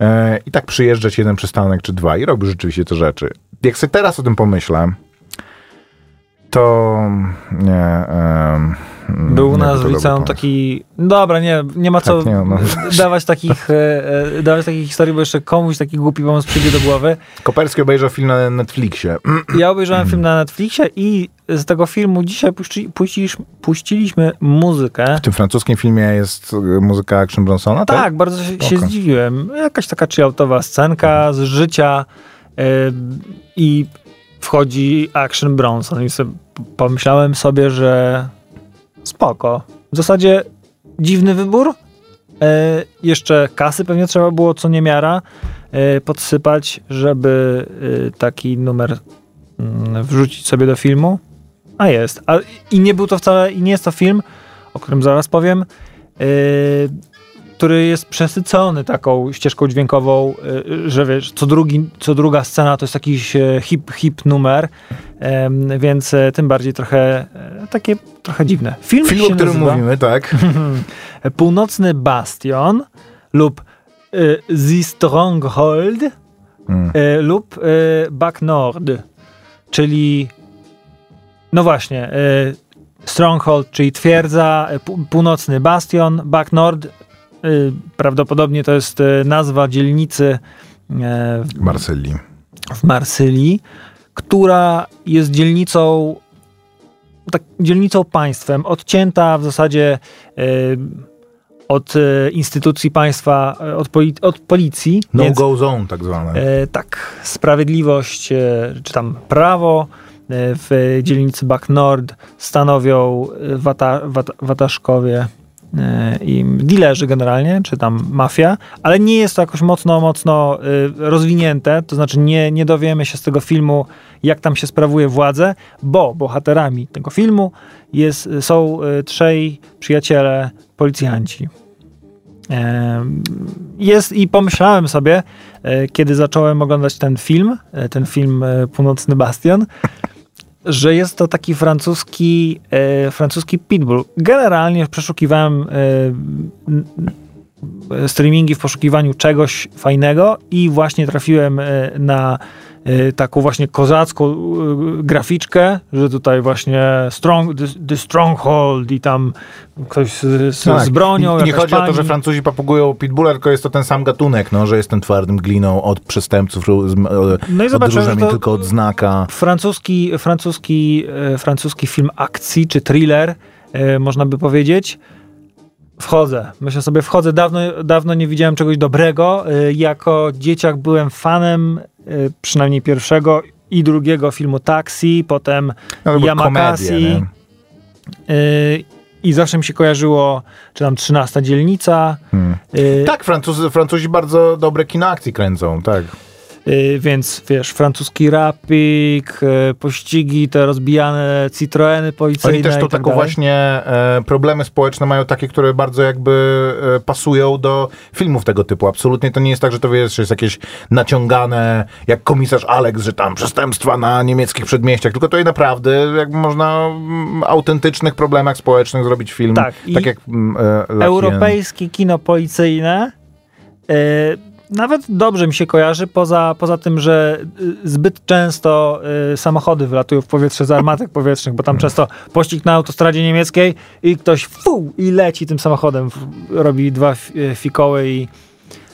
Speaker 2: E, I tak przyjeżdżać jeden przystanek czy dwa i robił rzeczywiście te rzeczy. Jak sobie teraz o tym pomyślę, to nie. em,
Speaker 3: Był u nas w liceum taki. Dobra, nie, nie ma co
Speaker 2: Tak, nie, no.
Speaker 3: dawać, takich, e, e, dawać takich historii, bo jeszcze komuś taki głupi pomysł przyjdzie do głowy.
Speaker 2: Koperski obejrzał film na Netflixie.
Speaker 3: Ja obejrzałem film na Netflixie i z tego filmu dzisiaj puści, puściliśmy, puściliśmy muzykę.
Speaker 2: W tym francuskim filmie jest y, muzyka Action Bronsona, tak?
Speaker 3: Tak, bardzo się, zdziwiłem. Jakaś taka chilloutowa scenka z życia e, i wchodzi Action Bronson i sobie pomyślałem sobie, że spoko. W zasadzie dziwny wybór. E, jeszcze kasy pewnie trzeba było co niemiara e, podsypać, żeby e, taki numer mm, wrzucić sobie do filmu. A jest. A, I nie był to wcale, i nie jest to film, o którym zaraz powiem, yy, który jest przesycony taką ścieżką dźwiękową, yy, że wiesz, co, drugi, co druga scena to jest jakiś e, hip, hip numer, więc e, tym bardziej trochę e, takie trochę dziwne. Film,
Speaker 2: Film, o którym
Speaker 3: nazywa
Speaker 2: mówimy, tak.
Speaker 3: Północny Bastion lub The Stronghold e, lub e, Back Nord, czyli no właśnie, e, Stronghold, czyli twierdza, e, północny bastion, Back Nord, e, prawdopodobnie to jest e, nazwa dzielnicy e, w
Speaker 2: Marsylii.
Speaker 3: w Marsylii, która jest dzielnicą, tak, dzielnicą państwem, odcięta w zasadzie od instytucji państwa, od, poli, od policji.
Speaker 2: No
Speaker 3: więc,
Speaker 2: go zone tak zwane.
Speaker 3: tak, sprawiedliwość, czy tam prawo w dzielnicy Back Nord stanowią wata, wata, wataszkowie i dilerzy generalnie, czy tam mafia, ale nie jest to jakoś mocno, mocno e, rozwinięte, to znaczy nie, nie dowiemy się z tego filmu, jak tam się sprawuje władzę, bo bohaterami tego filmu jest, są e, trzej przyjaciele policjanci. Jest i pomyślałem sobie, e, kiedy zacząłem oglądać ten film, e, ten film e, Północny Bastion, że jest to taki francuski, e, francuski pitbull. Generalnie przeszukiwałem e, streamingi w poszukiwaniu czegoś fajnego i właśnie trafiłem e, na taką właśnie kozacką e, graficzkę, że tutaj właśnie strong, the, Stronghold i tam ktoś z, z, z bronią.
Speaker 2: Tak. I nie chodzi o to,
Speaker 3: pani.
Speaker 2: że Francuzi papugują pitbulla, tylko jest to ten sam gatunek, no, że jest ten twardym gliną od przestępców,
Speaker 3: No i zobaczyłem, że
Speaker 2: tylko od znaka.
Speaker 3: francuski, francuski, e, francuski film akcji czy thriller, e, można by powiedzieć. Wchodzę. Myślę sobie, wchodzę. Dawno, dawno nie widziałem czegoś dobrego. E, Jako dzieciak byłem fanem przynajmniej pierwszego i drugiego filmu Taxi, potem
Speaker 2: No,
Speaker 3: Yamakasi. e, I zawsze mi się kojarzyło, czy tam 13 dzielnica.
Speaker 2: Hmm.
Speaker 3: e,
Speaker 2: Tak, Francuzi, Francuzi bardzo dobre kino akcji kręcą, tak.
Speaker 3: Y, Więc wiesz, francuski rapik, y, pościgi, te rozbijane Citroeny policyjne
Speaker 2: Oni też
Speaker 3: i tak
Speaker 2: taką właśnie e, problemy społeczne mają takie, które bardzo jakby e, pasują do filmów tego typu. Absolutnie to nie jest tak, że to wiesz, jest jakieś naciągane, jak komisarz Alex, że tam przestępstwa na niemieckich przedmieściach, tylko to jest naprawdę jakby można mm, autentycznych problemach społecznych zrobić film.
Speaker 3: Tak, i
Speaker 2: tak jak mm, e.
Speaker 3: Europejskie kino policyjne y, nawet dobrze mi się kojarzy, poza, poza tym, że y, zbyt często y, samochody wylatują w powietrze z armatek powietrznych, bo tam często pościg na autostradzie niemieckiej i ktoś fu, i leci tym samochodem, robi dwa y, fikoły i,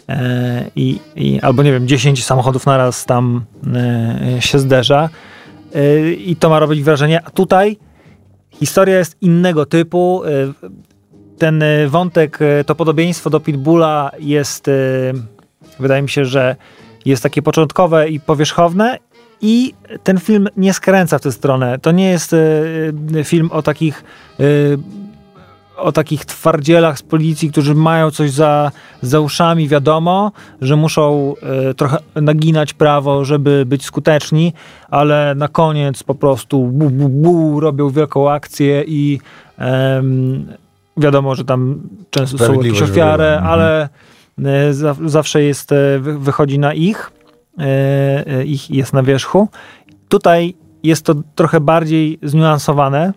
Speaker 3: e, i, i albo nie wiem, 10 samochodów naraz tam e, się zderza i to ma robić wrażenie, a tutaj historia jest innego typu. Ten wątek, to podobieństwo do Pitbulla jest, wydaje mi się, że jest takie początkowe i powierzchowne i ten film nie skręca w tę stronę. To nie jest e, film o takich e, o takich twardzielach z policji, którzy mają coś za, za uszami, wiadomo, że muszą e, trochę naginać prawo, żeby być skuteczni, ale na koniec po prostu bu, bu, bu, robią wielką akcję i wiadomo, że tam często są jakieś ofiary,
Speaker 2: mhm.
Speaker 3: ale zawsze jest, e, wy- wychodzi na ich, e, e, ich jest na wierzchu. Tutaj jest to trochę bardziej zniuansowane,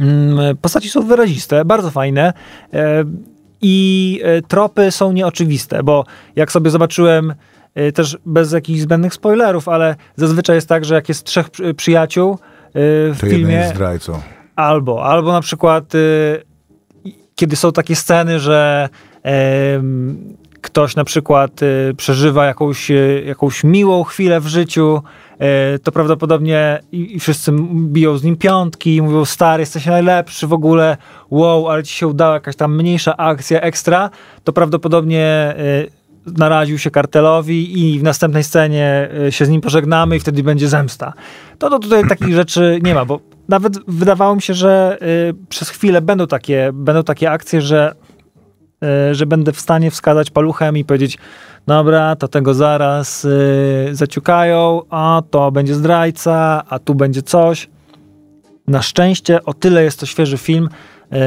Speaker 3: Mm, Postaci są wyraziste, bardzo fajne e, i e, tropy są nieoczywiste, bo jak sobie zobaczyłem, e, też bez jakichś zbędnych spoilerów, ale zazwyczaj jest tak, że jak jest trzech przy- przyjaciół e, w
Speaker 2: To jeden
Speaker 3: filmie,
Speaker 2: jest zdrajcą.
Speaker 3: albo, albo na przykład kiedy są takie sceny, że ktoś na przykład y, przeżywa jakąś, y, jakąś miłą chwilę w życiu, y, to prawdopodobnie i, wszyscy biją z nim piątki i mówią, stary, jesteś najlepszy w ogóle, wow, ale ci się udała jakaś tam mniejsza akcja, ekstra, to prawdopodobnie naraził się kartelowi i w następnej scenie się z nim pożegnamy i wtedy będzie zemsta. To, to tutaj takich rzeczy nie ma, bo nawet wydawało mi się, że przez chwilę będą takie, będą takie akcje, że, że będę w stanie wskazać paluchem i powiedzieć, dobra, to tego zaraz y, zaciukają, a to będzie zdrajca, a tu będzie coś. Na szczęście o tyle jest to świeży film, y,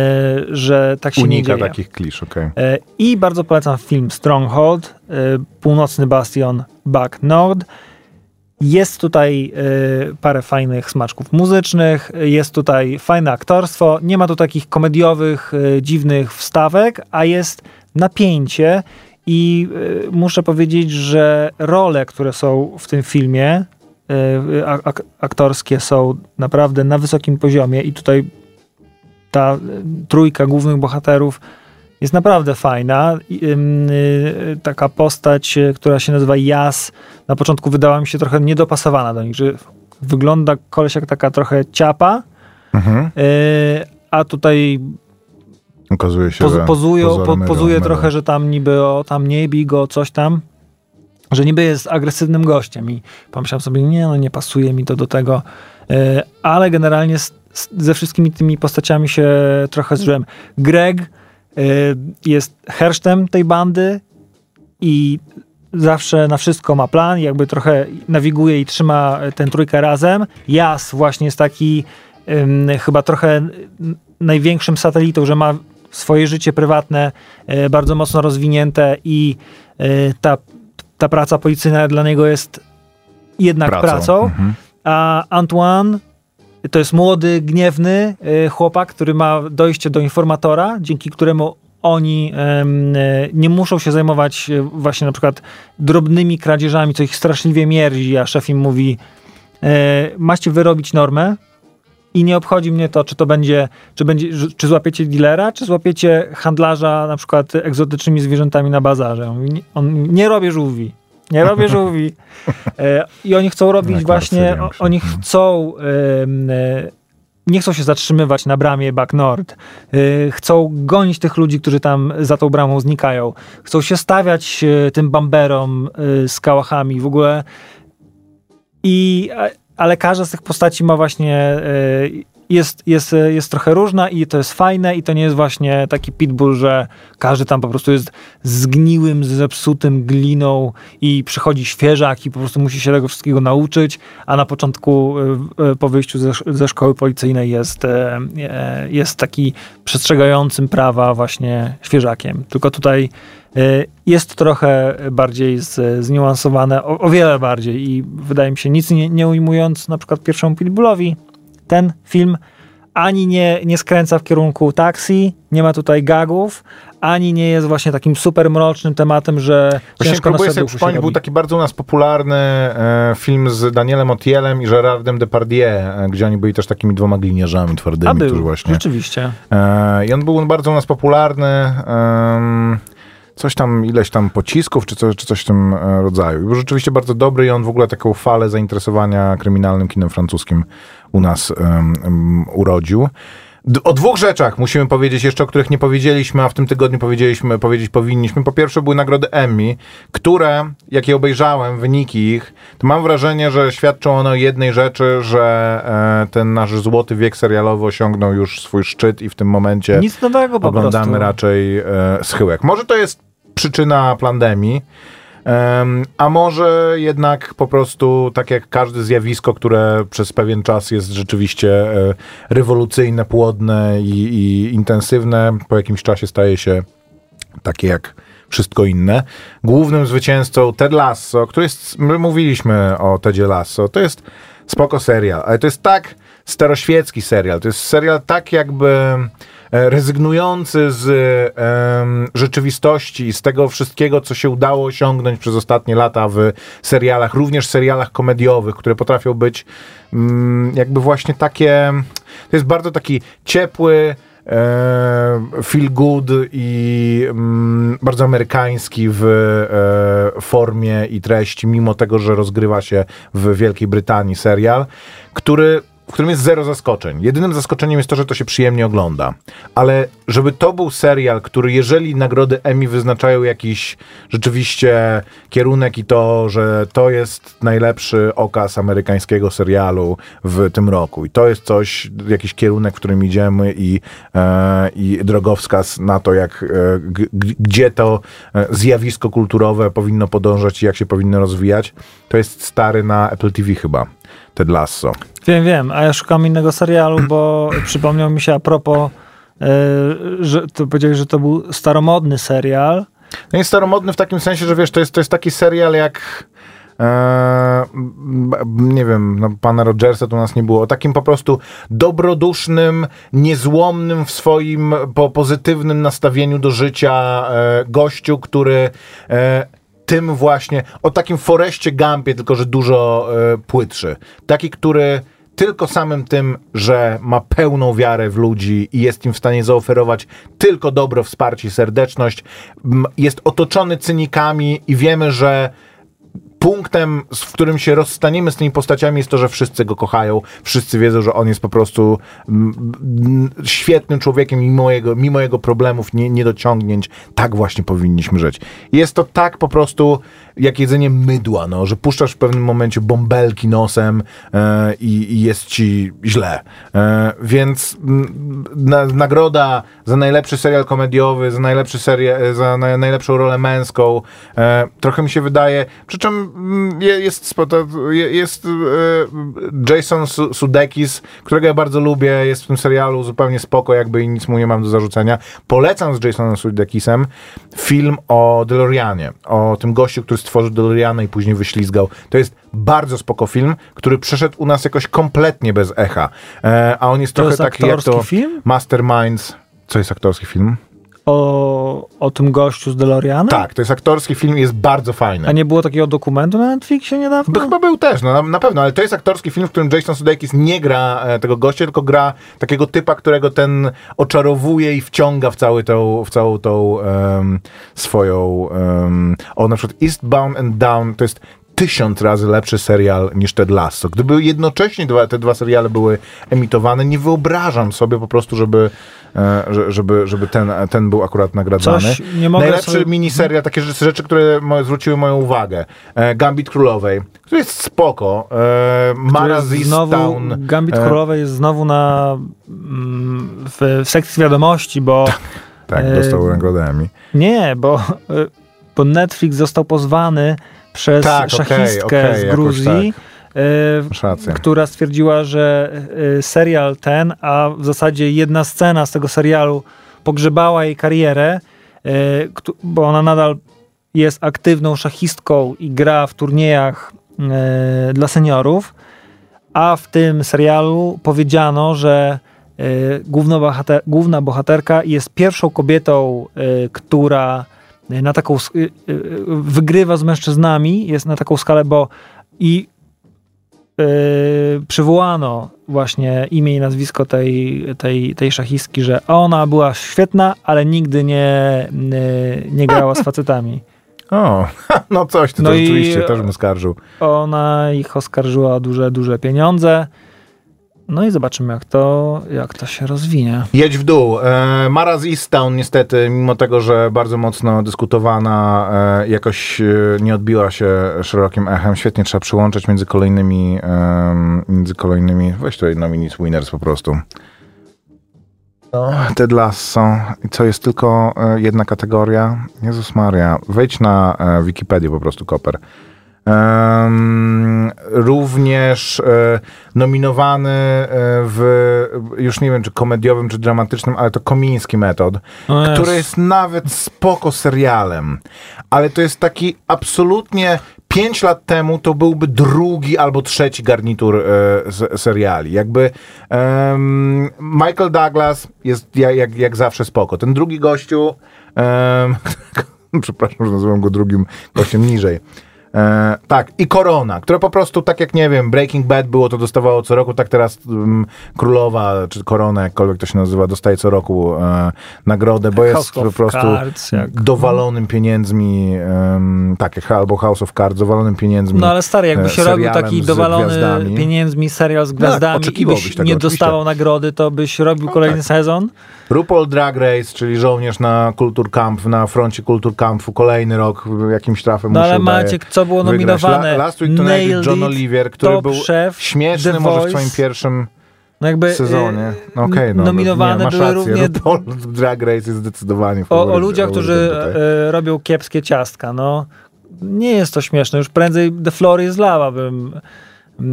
Speaker 3: że tak się nie
Speaker 2: Unika
Speaker 3: dzieje.
Speaker 2: takich klisz, okej.
Speaker 3: E, I bardzo polecam film Stronghold, e, Północny Bastion, Back Nord. Jest tutaj e, parę fajnych smaczków muzycznych, jest tutaj fajne aktorstwo, nie ma tu takich komediowych, e, dziwnych wstawek, a jest napięcie I y, muszę powiedzieć, że role, które są w tym filmie, y, aktorskie są naprawdę na wysokim poziomie i tutaj ta y, trójka głównych bohaterów jest naprawdę fajna. Y, taka postać, y, która się nazywa Jas, na początku wydała mi się trochę niedopasowana do nich, że wygląda koleś jak taka trochę ciapa,
Speaker 2: Mhm.
Speaker 3: y, a tutaj
Speaker 2: Okazuje się,
Speaker 3: poz, pozują, po, pozuje trochę, że tam niby o, tam nie bij go, coś tam, że niby jest agresywnym gościem i pomyślałem sobie, nie no, nie pasuje mi to do tego, ale generalnie z, z, ze wszystkimi tymi postaciami się trochę zżyłem. Greg jest hersztem tej bandy i zawsze na wszystko ma plan, jakby trochę nawiguje i trzyma tę trójkę razem. Jas właśnie jest taki ym, chyba trochę największym satelitą, że ma swoje życie prywatne e, bardzo mocno rozwinięte i e, ta, ta praca policyjna dla niego jest jednak pracą.
Speaker 2: Mhm.
Speaker 3: A Antoine to jest młody, gniewny e, chłopak, który ma dojście do informatora, dzięki któremu oni e, nie muszą się zajmować e, właśnie na przykład drobnymi kradzieżami, co ich straszliwie mierdzi, a szef im mówi e, macie wyrobić normę i nie obchodzi mnie to, czy to będzie, czy będzie, czy złapiecie dealera, czy złapiecie handlarza na przykład egzotycznymi zwierzętami na bazarze. On, mówi, nie- on nie robię żółwi. Nie robię żółwi. E, I oni chcą robić
Speaker 2: Jak
Speaker 3: właśnie,
Speaker 2: większy.
Speaker 3: oni
Speaker 2: Mhm.
Speaker 3: chcą e, nie chcą się zatrzymywać na bramie Back Nord. E, chcą gonić tych ludzi, którzy tam za tą bramą znikają. Chcą się stawiać tym bamberom z kałachami w ogóle. I, ale każda z tych postaci ma właśnie jest, jest, jest trochę różna i to jest fajne i to nie jest właśnie taki pitbull, że każdy tam po prostu jest zgniłym, zepsutym gliną i przychodzi świeżak i po prostu musi się tego wszystkiego nauczyć, a na początku e, e, po wyjściu ze, ze szkoły policyjnej jest, e, jest taki przestrzegającym prawa właśnie świeżakiem. Tylko tutaj jest trochę bardziej z, zniuansowane, o, o wiele bardziej i wydaje mi się nic nie, nie ujmując na przykład pierwszemu Pitbullowi, ten film ani nie, nie skręca w kierunku taksi, nie ma tutaj gagów, ani nie jest właśnie takim super mrocznym tematem, że
Speaker 2: Właśnie
Speaker 3: ciężko na
Speaker 2: próbuję sobie przypomnieć, był taki bardzo u nas popularny e, film z Danielem Otielem i Gerardem Depardieu, e, gdzie oni byli też takimi dwoma gliniarzami twardymi,
Speaker 3: A był,
Speaker 2: właśnie...
Speaker 3: rzeczywiście.
Speaker 2: E, I on był bardzo u nas popularny. coś tam, ileś tam pocisków, czy, co, czy coś w tym e, rodzaju. I był rzeczywiście bardzo dobry i on w ogóle taką falę zainteresowania kryminalnym kinem francuskim u nas urodził. O dwóch rzeczach musimy powiedzieć jeszcze, o których nie powiedzieliśmy, a w tym tygodniu powiedzieliśmy, powiedzieć powinniśmy. Po pierwsze były nagrody Emmy, które, jak je obejrzałem, wyniki ich, to mam wrażenie, że świadczą one o jednej rzeczy, że e, ten nasz złoty wiek serialowy osiągnął już swój szczyt i w tym momencie
Speaker 3: Nic nowego po
Speaker 2: oglądamy
Speaker 3: prostu.
Speaker 2: raczej e, schyłek. Może to jest przyczyna pandemii, em, a może jednak po prostu tak jak każde zjawisko, które przez pewien czas jest rzeczywiście e, rewolucyjne, płodne i, i intensywne, po jakimś czasie staje się takie jak wszystko inne. Głównym zwycięzcą Ted Lasso, który jest, my mówiliśmy o Tedzie Lasso, to jest spoko serial, ale to jest tak staroświecki serial, to jest serial tak jakby rezygnujący z em, rzeczywistości i z tego wszystkiego, co się udało osiągnąć przez ostatnie lata w serialach, również serialach komediowych, które potrafią być mm, jakby właśnie takie, to jest bardzo taki ciepły, e, feel good i mm, bardzo amerykański w e, formie i treści, mimo tego, że rozgrywa się w Wielkiej Brytanii serial, który w którym jest zero zaskoczeń. Jedynym zaskoczeniem jest to, że to się przyjemnie ogląda. Ale żeby to był serial, który jeżeli nagrody Emmy wyznaczają jakiś rzeczywiście kierunek i to, że to jest najlepszy okaz amerykańskiego serialu w tym roku i to jest coś, jakiś kierunek, w którym idziemy i, e, i drogowskaz na to, jak, e, gdzie to e, zjawisko kulturowe powinno podążać i jak się powinno rozwijać, to jest stary na Apple TV chyba. Ted Lasso.
Speaker 3: Wiem, wiem, a ja szukam innego serialu, bo przypomniał mi się a propos, e, że to powiedziałeś, że to był staromodny serial.
Speaker 2: No jest staromodny w takim sensie, że wiesz, to jest, to jest taki serial jak e, m, nie wiem, no, pana Rogersa tu nas nie było, takim po prostu dobrodusznym, niezłomnym w swoim po, pozytywnym nastawieniu do życia e, gościu, który e, tym właśnie, o takim Foreście Gumpie, tylko że dużo e, płytszy. Taki, który tylko samym tym, że ma pełną wiarę w ludzi i jest im w stanie zaoferować tylko dobro, wsparcie i serdeczność, jest otoczony cynikami i wiemy, że punktem, w którym się rozstaniemy z tymi postaciami jest to, że wszyscy go kochają, wszyscy wiedzą, że on jest po prostu świetnym człowiekiem mimo jego, mimo jego problemów, nie, niedociągnięć. Tak właśnie powinniśmy żyć. Jest to tak po prostu jak jedzenie mydła, no, że puszczasz w pewnym momencie bąbelki nosem e, i, i jest ci źle. E, więc mm, na, nagroda za najlepszy serial komediowy, za, najlepszy serie, e, za na, najlepszą rolę męską, e, trochę mi się wydaje, przy czym je- jest, jest e, Jason Su- Sudeikis, którego ja bardzo lubię, jest w tym serialu zupełnie spoko, jakby i nic mu nie mam do zarzucenia. Polecam z Jasonem Sudeikisem film o DeLoreanie, o tym gościu, który stworzył DeLoreana i później wyślizgał. To jest bardzo spoko film, który przeszedł u nas jakoś kompletnie bez echa. E, a on jest
Speaker 3: To
Speaker 2: trochę
Speaker 3: jest
Speaker 2: taki jak to
Speaker 3: film?
Speaker 2: Masterminds. Co jest aktorski film?
Speaker 3: O, o tym gościu z DeLoreanem?
Speaker 2: Tak, to jest aktorski film i jest bardzo fajny.
Speaker 3: A nie było takiego dokumentu na Netflixie niedawno?
Speaker 2: By, chyba był też, no, na, na pewno, ale to jest aktorski film, w którym Jason Sudeikis nie gra e, tego gościa, tylko gra takiego typa, którego ten oczarowuje i wciąga w, cały tą, w całą tą em, swoją... em, o, na przykład Eastbound and Down to jest tysiąc razy lepszy serial niż Ted Lasso. Gdyby jednocześnie dwa, te dwa seriale były emitowane, nie wyobrażam sobie po prostu, żeby, że- żeby, żeby ten, ten był akurat nagradzany.
Speaker 3: Coś nie mogę
Speaker 2: Najlepszy
Speaker 3: sobie-
Speaker 2: miniserial, takie rzeczy, rzeczy które zwróciły moją uwagę. E, Gambit Królowej, który jest spoko. E, Mara
Speaker 3: Który jest
Speaker 2: z
Speaker 3: znowu,
Speaker 2: Town.
Speaker 3: Gambit
Speaker 2: e,
Speaker 3: Królowej jest znowu na mm, w, w sekcji wiadomości, bo
Speaker 2: Tak,
Speaker 3: e,
Speaker 2: dostał nagrodę Emmy.
Speaker 3: nie, bo, bo Netflix został pozwany przez
Speaker 2: Tak,
Speaker 3: szachistkę
Speaker 2: okej,
Speaker 3: z
Speaker 2: jakoś
Speaker 3: Gruzji, y,
Speaker 2: Rację.
Speaker 3: która stwierdziła, że y, serial ten, a w zasadzie jedna scena z tego serialu pogrzebała jej karierę, któ- bo ona nadal jest aktywną szachistką i gra w turniejach dla seniorów, a w tym serialu powiedziano, że główna, bohater, główna bohaterka jest pierwszą kobietą, która na taką wygrywa z mężczyznami, jest na taką skalę, bo i y, przywołano właśnie imię i nazwisko tej, tej, tej szachistki, że ona była świetna, ale nigdy nie, y, nie grała z facetami.
Speaker 2: O, no coś, ty
Speaker 3: No
Speaker 2: to rzeczywiście też bym skarżył.
Speaker 3: Ona ich oskarżyła o duże, duże pieniądze. No i zobaczymy, jak to, jak to się rozwinie.
Speaker 2: Jedź w dół. E, Mara z Easttown niestety, mimo tego, że bardzo mocno dyskutowana, e, jakoś e, nie odbiła się szerokim echem. Świetnie trzeba przyłączać między kolejnymi, między kolejnymi, weź to nominees winners po prostu. No, Ted Lasso. I co, jest tylko jedna kategoria? Jezus Maria. Wejdź na Wikipedię po prostu, Koper. Również e, nominowany e, w, już nie wiem czy komediowym, czy dramatycznym, ale to Komiński Metod,
Speaker 3: O Jezu.
Speaker 2: który jest nawet spoko serialem, ale to jest taki absolutnie 5 lat temu to byłby drugi albo trzeci garnitur e, seriali. Jakby em, Michael Douglas jest jak, jak, jak zawsze spoko. Ten drugi gościu, em, przepraszam, że nazywam go drugim gościem niżej. E, tak, i Korona, które po prostu, tak jak nie wiem, Breaking Bad było, to dostawało co roku, tak teraz um, Królowa, czy Korona, jakkolwiek to się nazywa, dostaje co roku e, nagrodę, bo jest
Speaker 3: House
Speaker 2: po
Speaker 3: of
Speaker 2: prostu
Speaker 3: Cards, jak-
Speaker 2: dowalonym pieniędzmi, tak, jak albo House of Cards, dowalonym pieniędzmi.
Speaker 3: No ale stary, jakby
Speaker 2: e,
Speaker 3: się robił taki dowalony
Speaker 2: gwiazdami. Tak,
Speaker 3: pieniędzmi serial z gwiazdami i
Speaker 2: oczekiwałbyś
Speaker 3: byś nie
Speaker 2: oczywiście. No
Speaker 3: dostawał nagrody, to byś robił kolejny
Speaker 2: tak.
Speaker 3: sezon?
Speaker 2: RuPaul Drag Race, czyli żołnierz na Kulturkamp, na froncie Kulturkampu, kolejny rok jakimś trafem
Speaker 3: No ale Maciek, co było nominowane?
Speaker 2: La, Last Week Tonight John Oliver, który był
Speaker 3: Chef,
Speaker 2: śmieszny
Speaker 3: The
Speaker 2: może w
Speaker 3: Voice.
Speaker 2: swoim pierwszym
Speaker 3: No jakby
Speaker 2: sezonie.
Speaker 3: y,
Speaker 2: No okej, no,
Speaker 3: nominowane
Speaker 2: nie,
Speaker 3: były
Speaker 2: rację.
Speaker 3: równie
Speaker 2: RuPaul Drag Race jest zdecydowanie
Speaker 3: o, o ludziach, którzy
Speaker 2: tutaj.
Speaker 3: e, robią kiepskie ciastka, no. Nie jest to śmieszne, już prędzej The Floor is Lava bym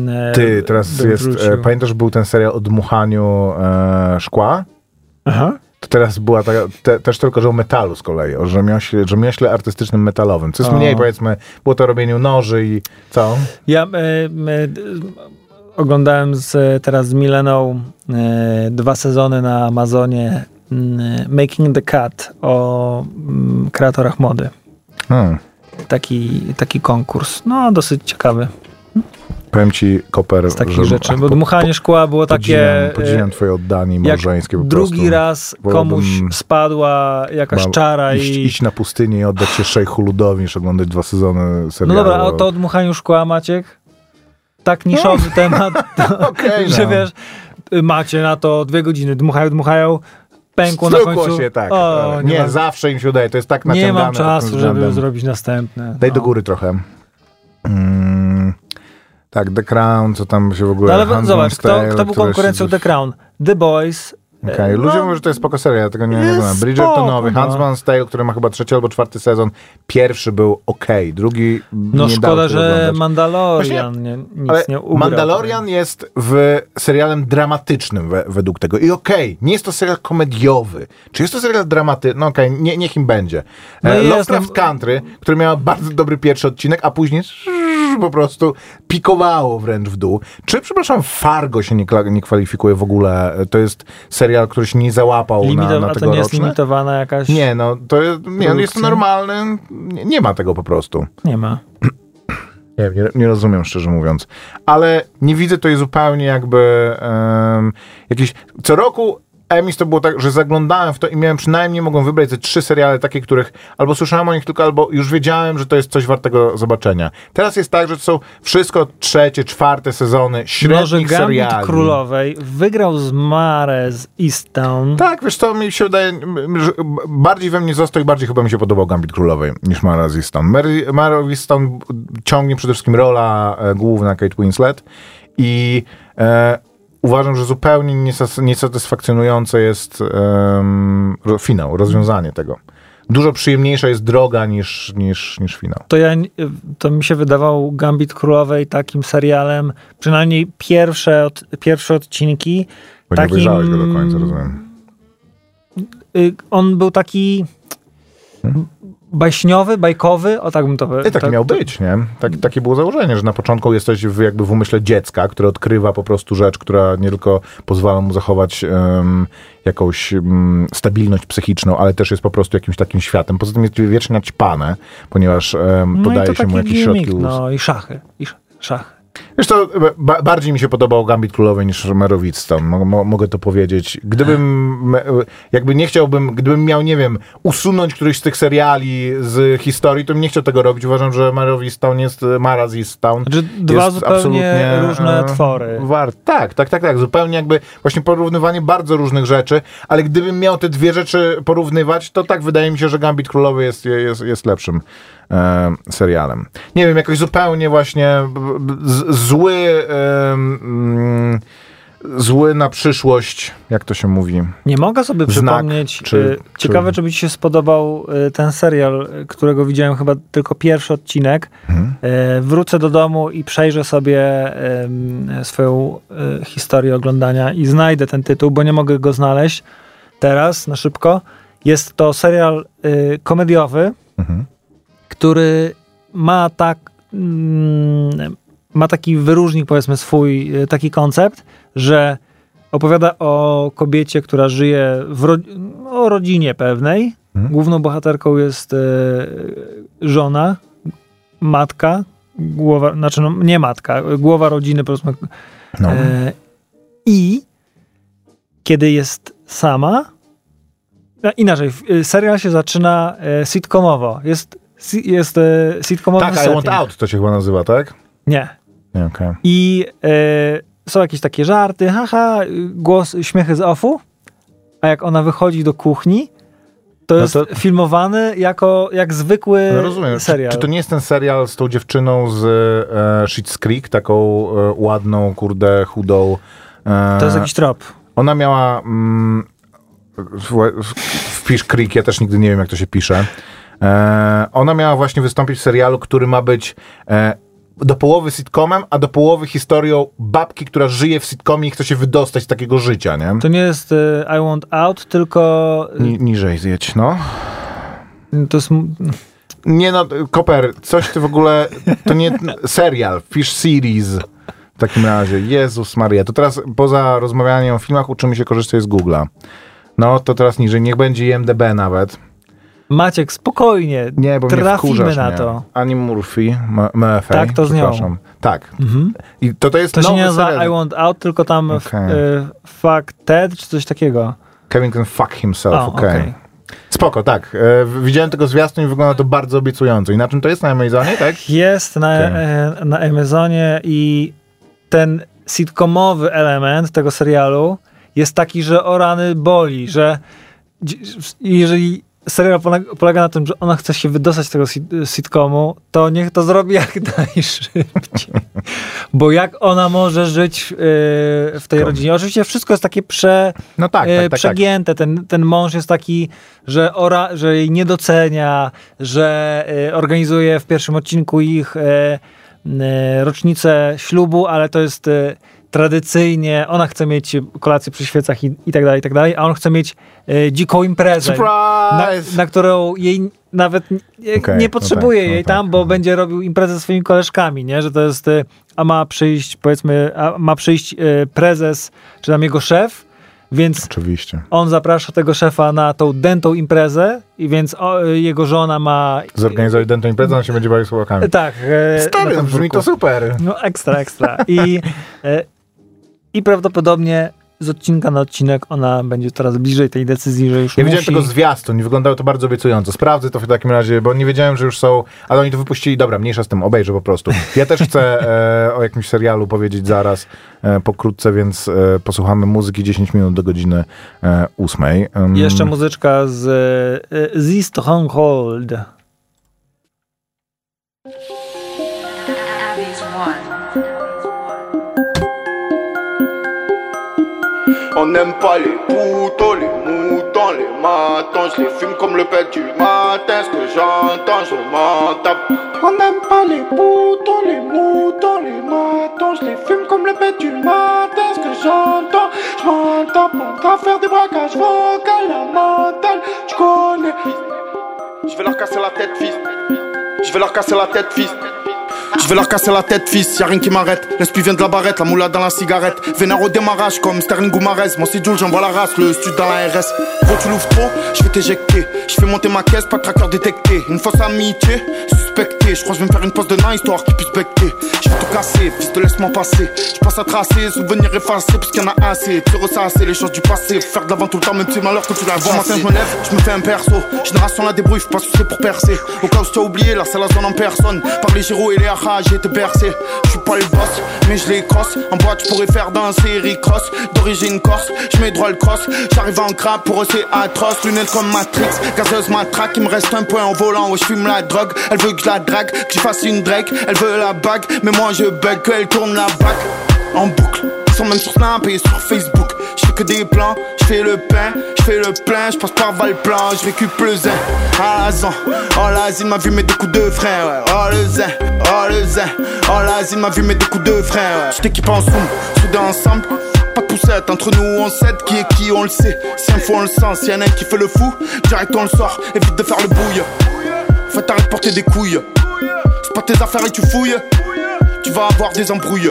Speaker 3: e,
Speaker 2: Ty, teraz jest,
Speaker 3: wrócił.
Speaker 2: pamiętasz, był ten serial o dmuchaniu e, szkła?
Speaker 3: Aha.
Speaker 2: To teraz była taka, te, też tylko, że o metalu z kolei, o rzemiośle, rzemiośle artystycznym metalowym. Co jest
Speaker 3: O.
Speaker 2: mniej, powiedzmy, było to robieniu noży i co?
Speaker 3: Ja e, e, oglądałem z, teraz z Mileną e, dwa sezony na Amazonie mm, Making the Cut o mm, kreatorach mody.
Speaker 2: Hmm.
Speaker 3: Taki, taki konkurs. No, dosyć ciekawy
Speaker 2: Powiem ci, Koper,
Speaker 3: z takich
Speaker 2: że
Speaker 3: rzeczy. Bo
Speaker 2: po-
Speaker 3: dmuchanie szkła było takie...
Speaker 2: podziwiam, podziwiam
Speaker 3: e,
Speaker 2: twoje oddanie małżeńskie po
Speaker 3: drugi
Speaker 2: prostu.
Speaker 3: raz komuś spadła jakaś
Speaker 2: Mam
Speaker 3: czara
Speaker 2: iść,
Speaker 3: i...
Speaker 2: iść na pustynię i oddać się szejchu ludowi, niż oglądać dwa sezony
Speaker 3: No
Speaker 2: serialu.
Speaker 3: dobra, a to o dmuchaniu szkła, Maciek? Tak niszowy temat, to,
Speaker 2: Okej,
Speaker 3: że
Speaker 2: no.
Speaker 3: wiesz, macie na to dwie godziny, dmuchają, dmuchają, pękło na
Speaker 2: Stukło
Speaker 3: końcu.
Speaker 2: się tak.
Speaker 3: O,
Speaker 2: nie,
Speaker 3: nie, mam,
Speaker 2: zawsze im się udaje, to jest tak
Speaker 3: nie
Speaker 2: naciągane.
Speaker 3: mam
Speaker 2: pod tym
Speaker 3: czasu, żeby zrobić następne.
Speaker 2: Daj
Speaker 3: no.
Speaker 2: do góry trochę. Mm, tak, The Crown, co tam się w ogóle...
Speaker 3: No ale
Speaker 2: Handmaid's
Speaker 3: zobacz, kto,
Speaker 2: Tale,
Speaker 3: kto był konkurencją
Speaker 2: się-
Speaker 3: The Crown? The Boys.
Speaker 2: Okej,
Speaker 3: E,
Speaker 2: Ludzie
Speaker 3: no,
Speaker 2: mówią, że to jest spoko seria, ja tego nie,
Speaker 3: jest
Speaker 2: oglądam. Bridgertonowy,
Speaker 3: no.
Speaker 2: Huntsman's Tale, który ma chyba trzeci albo czwarty sezon. Pierwszy był okej, drugi
Speaker 3: No
Speaker 2: nie
Speaker 3: szkoda, że
Speaker 2: oglądać.
Speaker 3: Mandalorian nie, nic
Speaker 2: Ale
Speaker 3: nie ugrał.
Speaker 2: Mandalorian jest w serialem dramatycznym we, według tego. I okej, nie jest to serial komediowy. Czy jest to serial dramatyczny? No okej, nie, niech im będzie.
Speaker 3: No
Speaker 2: E,
Speaker 3: jest,
Speaker 2: Lovecraft
Speaker 3: no-
Speaker 2: Country, który miał bardzo dobry pierwszy odcinek, a później po prostu pikowało wręcz w dół. Czy, przepraszam, Fargo się nie, nie kwalifikuje w ogóle? To jest serial, który się nie załapał na,
Speaker 3: Limito-
Speaker 2: na
Speaker 3: a to nie jest
Speaker 2: tegoroczne?
Speaker 3: limitowana jakaś...
Speaker 2: Nie, no to jest, nie, jest
Speaker 3: Produkcja?
Speaker 2: normalne. Nie, nie ma tego po prostu.
Speaker 3: Nie ma.
Speaker 2: Nie, nie, nie rozumiem, szczerze mówiąc. Ale nie widzę tutaj zupełnie jakby um, jakiś... Co roku Emmys to było tak, że zaglądałem w to i miałem przynajmniej, mogłem wybrać ze trzy seriale takie, których albo słyszałem o nich tylko, albo już wiedziałem, że to jest coś wartego zobaczenia. Teraz jest tak, że to są wszystko trzecie, czwarte sezony
Speaker 3: Może
Speaker 2: średnich
Speaker 3: Gambit
Speaker 2: seriali.
Speaker 3: Królowej wygrał z Mare z Easttown.
Speaker 2: Tak, wiesz co, mi się wydaje, że bardziej we mnie został i bardziej chyba mi się podobał Gambit Królowej niż Mara z Easton. Mary- Mara z Easton ciągnie przede wszystkim rola e, główna Kate Winslet i e, uważam, że zupełnie niesatysfakcjonujące jest ro- finał, rozwiązanie tego. Dużo przyjemniejsza jest droga niż, niż, niż finał.
Speaker 3: To ja, to mi się wydawał Gambit Królowej takim serialem, przynajmniej pierwsze, od, pierwsze odcinki.
Speaker 2: Bo
Speaker 3: Takim-
Speaker 2: nie obejrzałeś go do końca, rozumiem.
Speaker 3: Y, On był taki baśniowy, bajkowy, o tak bym to
Speaker 2: I
Speaker 3: tak,
Speaker 2: miał być, nie? Tak, takie było założenie, że na początku jesteś w, jakby w umyśle dziecka, które odkrywa po prostu rzecz, która nie tylko pozwala mu zachować em, jakąś em, stabilność psychiczną, ale też jest po prostu jakimś takim światem. Poza tym jest wiecznie naćpane, ponieważ em,
Speaker 3: No
Speaker 2: podaje
Speaker 3: to
Speaker 2: się mu jakieś
Speaker 3: gimmick,
Speaker 2: środki.
Speaker 3: No i szachy, i sz- szachy.
Speaker 2: Wiesz to ba bardziej mi się podobał Gambit Królowej niż mo mogę to powiedzieć. Gdybym, jakby nie chciałbym, gdybym miał, nie wiem, usunąć któryś z tych seriali z historii, to bym nie chciał tego robić. Uważam, że Merowicton jest, Mara z Easttown
Speaker 3: Znaczy dwa
Speaker 2: jest
Speaker 3: zupełnie
Speaker 2: absolutnie,
Speaker 3: różne
Speaker 2: e,
Speaker 3: twory.
Speaker 2: War tak, tak, tak, tak. Zupełnie jakby właśnie porównywanie bardzo różnych rzeczy, ale gdybym miał te dwie rzeczy porównywać, to tak wydaje mi się, że Gambit Królowy jest, jest, jest lepszym e, serialem. Nie wiem, jakoś zupełnie właśnie b- z, zły mm, zły na przyszłość, jak to się mówi.
Speaker 3: Nie mogę sobie
Speaker 2: Znak,
Speaker 3: przypomnieć.
Speaker 2: czy-
Speaker 3: y,
Speaker 2: czy-
Speaker 3: Ciekawe, czy by ci się spodobał y, ten serial, y, którego widziałem chyba tylko pierwszy odcinek. Y, Wrócę do domu i przejrzę sobie swoją historię oglądania i znajdę ten tytuł, bo nie mogę go znaleźć teraz na szybko. Jest to serial komediowy,
Speaker 2: Mhm.
Speaker 3: który ma tak mm, ma taki wyróżnik, powiedzmy swój, y, taki koncept, że opowiada o kobiecie, która żyje w ro, o rodzinie pewnej.
Speaker 2: Mhm.
Speaker 3: Główną bohaterką jest e, żona, matka, głowa, znaczy no, nie matka, głowa rodziny, powiedzmy.
Speaker 2: No.
Speaker 3: E, I kiedy jest sama, inaczej, serial się zaczyna e, sitcomowo. Jest, si- jest e, sitcomowy
Speaker 2: tak, I
Speaker 3: setting.
Speaker 2: Want Out to się chyba nazywa, tak?
Speaker 3: Nie.
Speaker 2: Okej.
Speaker 3: I e, są jakieś takie żarty, haha, głos, śmiechy z offu, a jak ona wychodzi do kuchni, to
Speaker 2: No
Speaker 3: jest
Speaker 2: to-
Speaker 3: filmowany jako jak zwykły
Speaker 2: No rozumiem. Czy,
Speaker 3: serial.
Speaker 2: czy to nie jest ten serial z tą dziewczyną z e, Schitt's Creek, taką e, ładną, kurde, chudą? E,
Speaker 3: To jest jakiś trop.
Speaker 2: Ona miała... Mm, wpisz Creek, ja też nigdy nie wiem, jak to się pisze. E, ona miała właśnie wystąpić w serialu, który ma być... Do połowy sitcomem, a do połowy historią babki, która żyje w sitcomie i chce się wydostać z takiego życia, nie?
Speaker 3: To nie jest y, I Want Out, tylko y,
Speaker 2: Ni- niżej zjedź, no.
Speaker 3: to jest...
Speaker 2: Nie no, Koper, coś ty w ogóle, to nie serial, Fish Series w takim razie. Jezus Maria, to teraz poza rozmawianiem o filmach uczymy się korzystać z Google'a. No to teraz niżej, niech będzie IMDB nawet.
Speaker 3: Maciek, spokojnie,
Speaker 2: Nie, bo mnie
Speaker 3: trafimy
Speaker 2: wkurzasz
Speaker 3: na
Speaker 2: mnie.
Speaker 3: to.
Speaker 2: Ani Murphy, M- Murphy,
Speaker 3: Tak, to z nią.
Speaker 2: Tak. I to, to jest
Speaker 3: To się nie nazywa. I Want Out, tylko tam f-
Speaker 2: Okej.
Speaker 3: y, Fuck Ted, czy coś takiego.
Speaker 2: Kevin can fuck himself, okej.
Speaker 3: okej.
Speaker 2: Spoko, tak. E, widziałem tego zwiastun i wygląda to bardzo obiecująco. I na czym to jest? Na Amazonie, tak?
Speaker 3: Jest na, e, na Amazonie i ten sitcomowy element tego serialu jest taki, że o rany boli, że jeżeli serial polega, na tym, że ona chce się wydostać z tego sit- sitcomu, to niech to zrobi jak najszybciej. Bo jak ona może żyć e, w tej rodzinie? Oczywiście wszystko jest takie prze,
Speaker 2: No tak,
Speaker 3: e,
Speaker 2: tak, tak, tak.
Speaker 3: przegięte. Ten, ten mąż jest taki, że, ora, że jej nie docenia, że e, organizuje w pierwszym odcinku ich rocznicę ślubu, ale to jest tradycyjnie, ona chce mieć kolację przy świecach i, i tak dalej, i tak dalej, a on chce mieć e, dziką imprezę, na,
Speaker 2: Surprise!
Speaker 3: na którą jej nawet nie,
Speaker 2: Okej,
Speaker 3: nie
Speaker 2: no
Speaker 3: potrzebuje
Speaker 2: tak, no
Speaker 3: jej
Speaker 2: tak,
Speaker 3: tam, bo
Speaker 2: no.
Speaker 3: będzie robił imprezę ze swoimi koleżkami, nie? Że to jest, e, a ma przyjść, powiedzmy, a ma przyjść e, prezes, czy tam jego szef, więc
Speaker 2: Oczywiście.
Speaker 3: on zaprasza tego szefa na tą dentą imprezę i więc o, jego żona ma...
Speaker 2: Zorganizować dentą imprezę, on się będzie bawił słowakami.
Speaker 3: Tak. e,
Speaker 2: Stary, no, brzmi to super.
Speaker 3: No ekstra, ekstra. I, e, I prawdopodobnie z odcinka na odcinek ona będzie coraz bliżej tej decyzji, że już
Speaker 2: Ja
Speaker 3: musi...
Speaker 2: widziałem tego zwiastun i wyglądało to bardzo obiecująco. Sprawdzę to w takim razie, bo nie wiedziałem, że już są, ale oni to wypuścili. Dobra, mniejsza z tym, obejrzę po prostu. Ja też chcę e, o jakimś serialu powiedzieć zaraz e, pokrótce, więc e, posłuchamy muzyki 10 minut do godziny e, 8. Um,
Speaker 3: Jeszcze muzyczka z e, The Stronghold.
Speaker 4: On n'aime pas les poutons, les moutons, les matons. Je les fume comme le pet du matin. Ce que j'entends, je m'en tape. On n'aime pas les poutons, les moutons, les matons. Je les fume comme le pet du matin. Ce que j'entends, je m'en tape. On va faire des braquages vocaux, la mentale. Tu connais. Je vais leur casser la tête, fils. Je vais leur casser la tête, fils. Je vais leur casser la tête, fils, y'a rien qui m'arrête. L'esprit vient de la barrette, la moula dans la cigarette. Vénère au démarrage comme Sterling ou Marez. Mon c'est Jules, j'envoie la race, le stud dans la RS. Gros, tu l'ouvres trop, je vais t'éjecter. Je fais monter ma caisse, pas de tracker détecté. Une fausse amitié, suspecté. Je crois que je vais me faire une pause de nain histoire qu'ils puissent becter. Je vais tout casser, fils de laisse-moi passer. Je passe à tracer, souvenirs effacés, parce qu'il y en a assez. Tu ressasser les choses du passé. Faire de l'avant tout le temps, même si malheur que tu l'as Bon matin, je me lève, je me fais un perso. Génération la débrouille, pas soucier pour percer. Au cas où tu as oublié, là c'est la zone en personne. Par les gyros et les j'ai été bercé. Je suis pas le boss, mais je les crosse. En boîte, je pourrais faire danser Rick Ross. D'origine corse, je mets droit le cross. J'arrive en crabe, pour eux c'est atroce. Lunettes comme Matrix, gazeuse matraque. Il me reste un point en volant, où je fume la drogue. Elle veut que je la drague, que je fasse une Drake. Elle veut la bague, mais moi je bug, qu'elle tourne la bague. En boucle, ils sont même sur Snap et sur Facebook. Je que des plans, je le pain, je fais le plein, je passe par Valplan, je récup le zin. Ah la zan, oh la zine m'a vu mettre des coups de frein, ouais. Oh le zin, oh le zin, oh la zine m'a vu mettre des coups de frein, ouais. Je t'équipe en zoom, soudés ensemble. Pas de poussette, entre nous on sait qui est qui, on le sait. Si un fois on le sent, s'il y a un qui fait le fou, direct on le sort, évite de faire le bouille. Faut t'arrêter de porter des couilles. C'est pas tes affaires et tu fouilles. Tu vas avoir des embrouilles.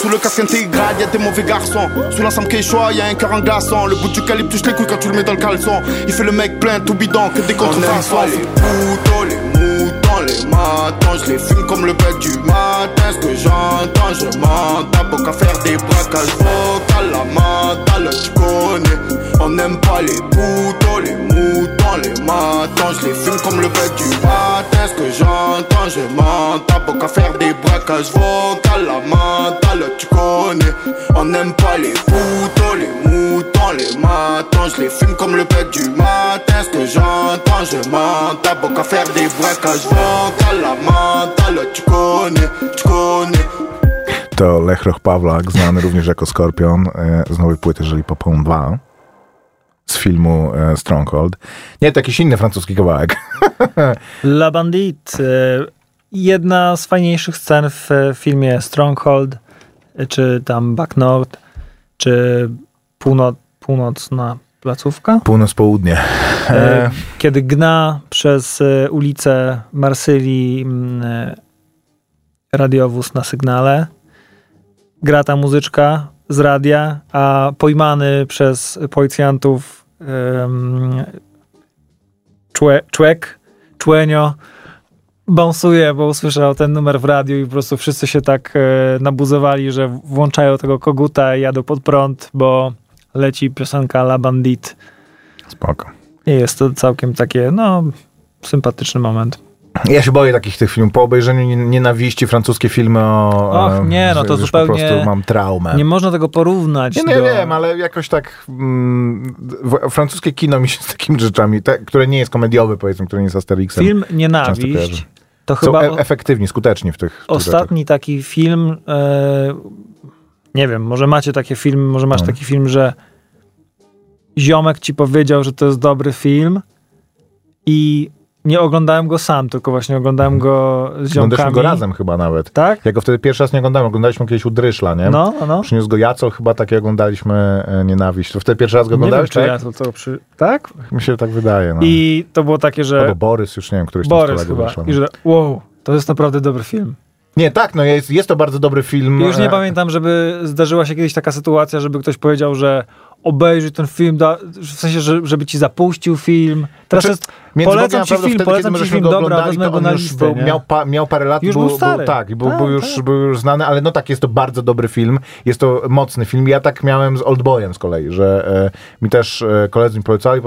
Speaker 4: Sous le casque intégral, y'a des mauvais garçons. Sous l'ensemble quechua, y'a un cœur en glaçon. Le bout du calibre touche les couilles quand tu le mets dans le caleçon. Il fait le mec plein, tout bidon, que des contrefaçons. les les matons. Je les fume comme le bec du matin. Ce que j'entends, je m'en tape. Au qu'à faire des braquages vocaux, la mentale, tu connais. On n'aime pas les poutons, les moutons, les matons. Je les fume comme le bec du matin. Ce que j'entends, je m'en tape. Au qu'à faire des braquages vocaux, la mentale, tu connais. On n'aime pas les poutons, les moutons, les matons. Je les fume comme le bec du matin. Ce que j'entends, je m'en tape. Au qu'à faire des braquages vocaux, la mentale, tu connais, tu connais.
Speaker 2: To Lechroch Pawlak, znany również jako Skorpion, e, z nowej płyty Jeżeli Popą 2 z filmu e, Stronghold. Nie, to jakiś inny francuski kawałek.
Speaker 3: La Bandit. e, jedna z fajniejszych scen w filmie Stronghold, czy tam Back North, czy północ, północna placówka.
Speaker 2: Północ-południe.
Speaker 3: E, Kiedy gna przez e, ulicę Marsylii mm, e, radiowóz na sygnale, gra ta muzyczka z radia, a pojmany przez policjantów człe, człek, człenio bąsuje, bo usłyszał ten numer w radiu i po prostu wszyscy się tak e, nabuzowali, że włączają tego koguta i jadą pod prąd, bo leci piosenka La Bandit.
Speaker 2: Spoko.
Speaker 3: I jest to całkiem takie, no, sympatyczny moment.
Speaker 2: Ja się boję takich tych filmów. Po obejrzeniu nie- nienawiści, francuskie filmy o...
Speaker 3: Och, nie, no to zupełnie-
Speaker 2: po prostu mam traumę.
Speaker 3: Nie można tego porównać
Speaker 2: Nie, nie
Speaker 3: do...
Speaker 2: wiem, ale jakoś tak mm, francuskie kino mi się z takimi rzeczami, te, które nie jest komediowe, powiedzmy, które nie jest Asterixem,
Speaker 3: Film Nienawiść to
Speaker 2: są
Speaker 3: chyba
Speaker 2: e- efektywni, skuteczni w tych, w tych
Speaker 3: ostatni taki film, e, nie wiem, może macie takie filmy, może masz
Speaker 2: No.
Speaker 3: taki film, że ziomek ci powiedział, że to jest dobry film i nie oglądałem go sam, tylko właśnie oglądałem go z
Speaker 2: rzeczach.
Speaker 3: ziomkami.
Speaker 2: Oglądaliśmy go razem chyba nawet.
Speaker 3: Tak?
Speaker 2: Ja go wtedy pierwszy raz nie oglądałem, oglądaliśmy kiedyś u Dryszla, nie?
Speaker 3: No, no, no.
Speaker 2: Przyniósł go Jacol, chyba takie oglądaliśmy e, Nienawiść. To wtedy pierwszy raz go
Speaker 3: Nie wiem,
Speaker 2: oglądałeś, tak?
Speaker 3: ja to, przy... Tak?
Speaker 2: Mi się tak wydaje, no.
Speaker 3: I to było takie, że...
Speaker 2: Albo Borys, już nie wiem, któryś z
Speaker 3: chyba.
Speaker 2: wyszło,
Speaker 3: I że wow, to jest naprawdę dobry film.
Speaker 2: Nie, tak, no jest, jest to bardzo dobry film.
Speaker 3: Już nie
Speaker 2: e,
Speaker 3: pamiętam, żeby zdarzyła się kiedyś taka sytuacja, żeby ktoś powiedział, że obejrzyj ten film, da, w sensie, że, żeby ci zapuścił film. Teraz
Speaker 2: Znaczy,
Speaker 3: jest, polecam ci film,
Speaker 2: wtedy,
Speaker 3: polecam ci film, dobra, wezmę go na listę,
Speaker 2: był, miał, pa, miał parę lat,
Speaker 3: Już
Speaker 2: był,
Speaker 3: był stary.
Speaker 2: tak, i był,
Speaker 3: Tak,
Speaker 2: był, już,
Speaker 3: tak.
Speaker 2: był już znany, ale no tak, jest to bardzo dobry film. Jest to mocny film. Ja tak miałem z Oldboyem z kolei, że e, mi też e, koledzy mi polecali,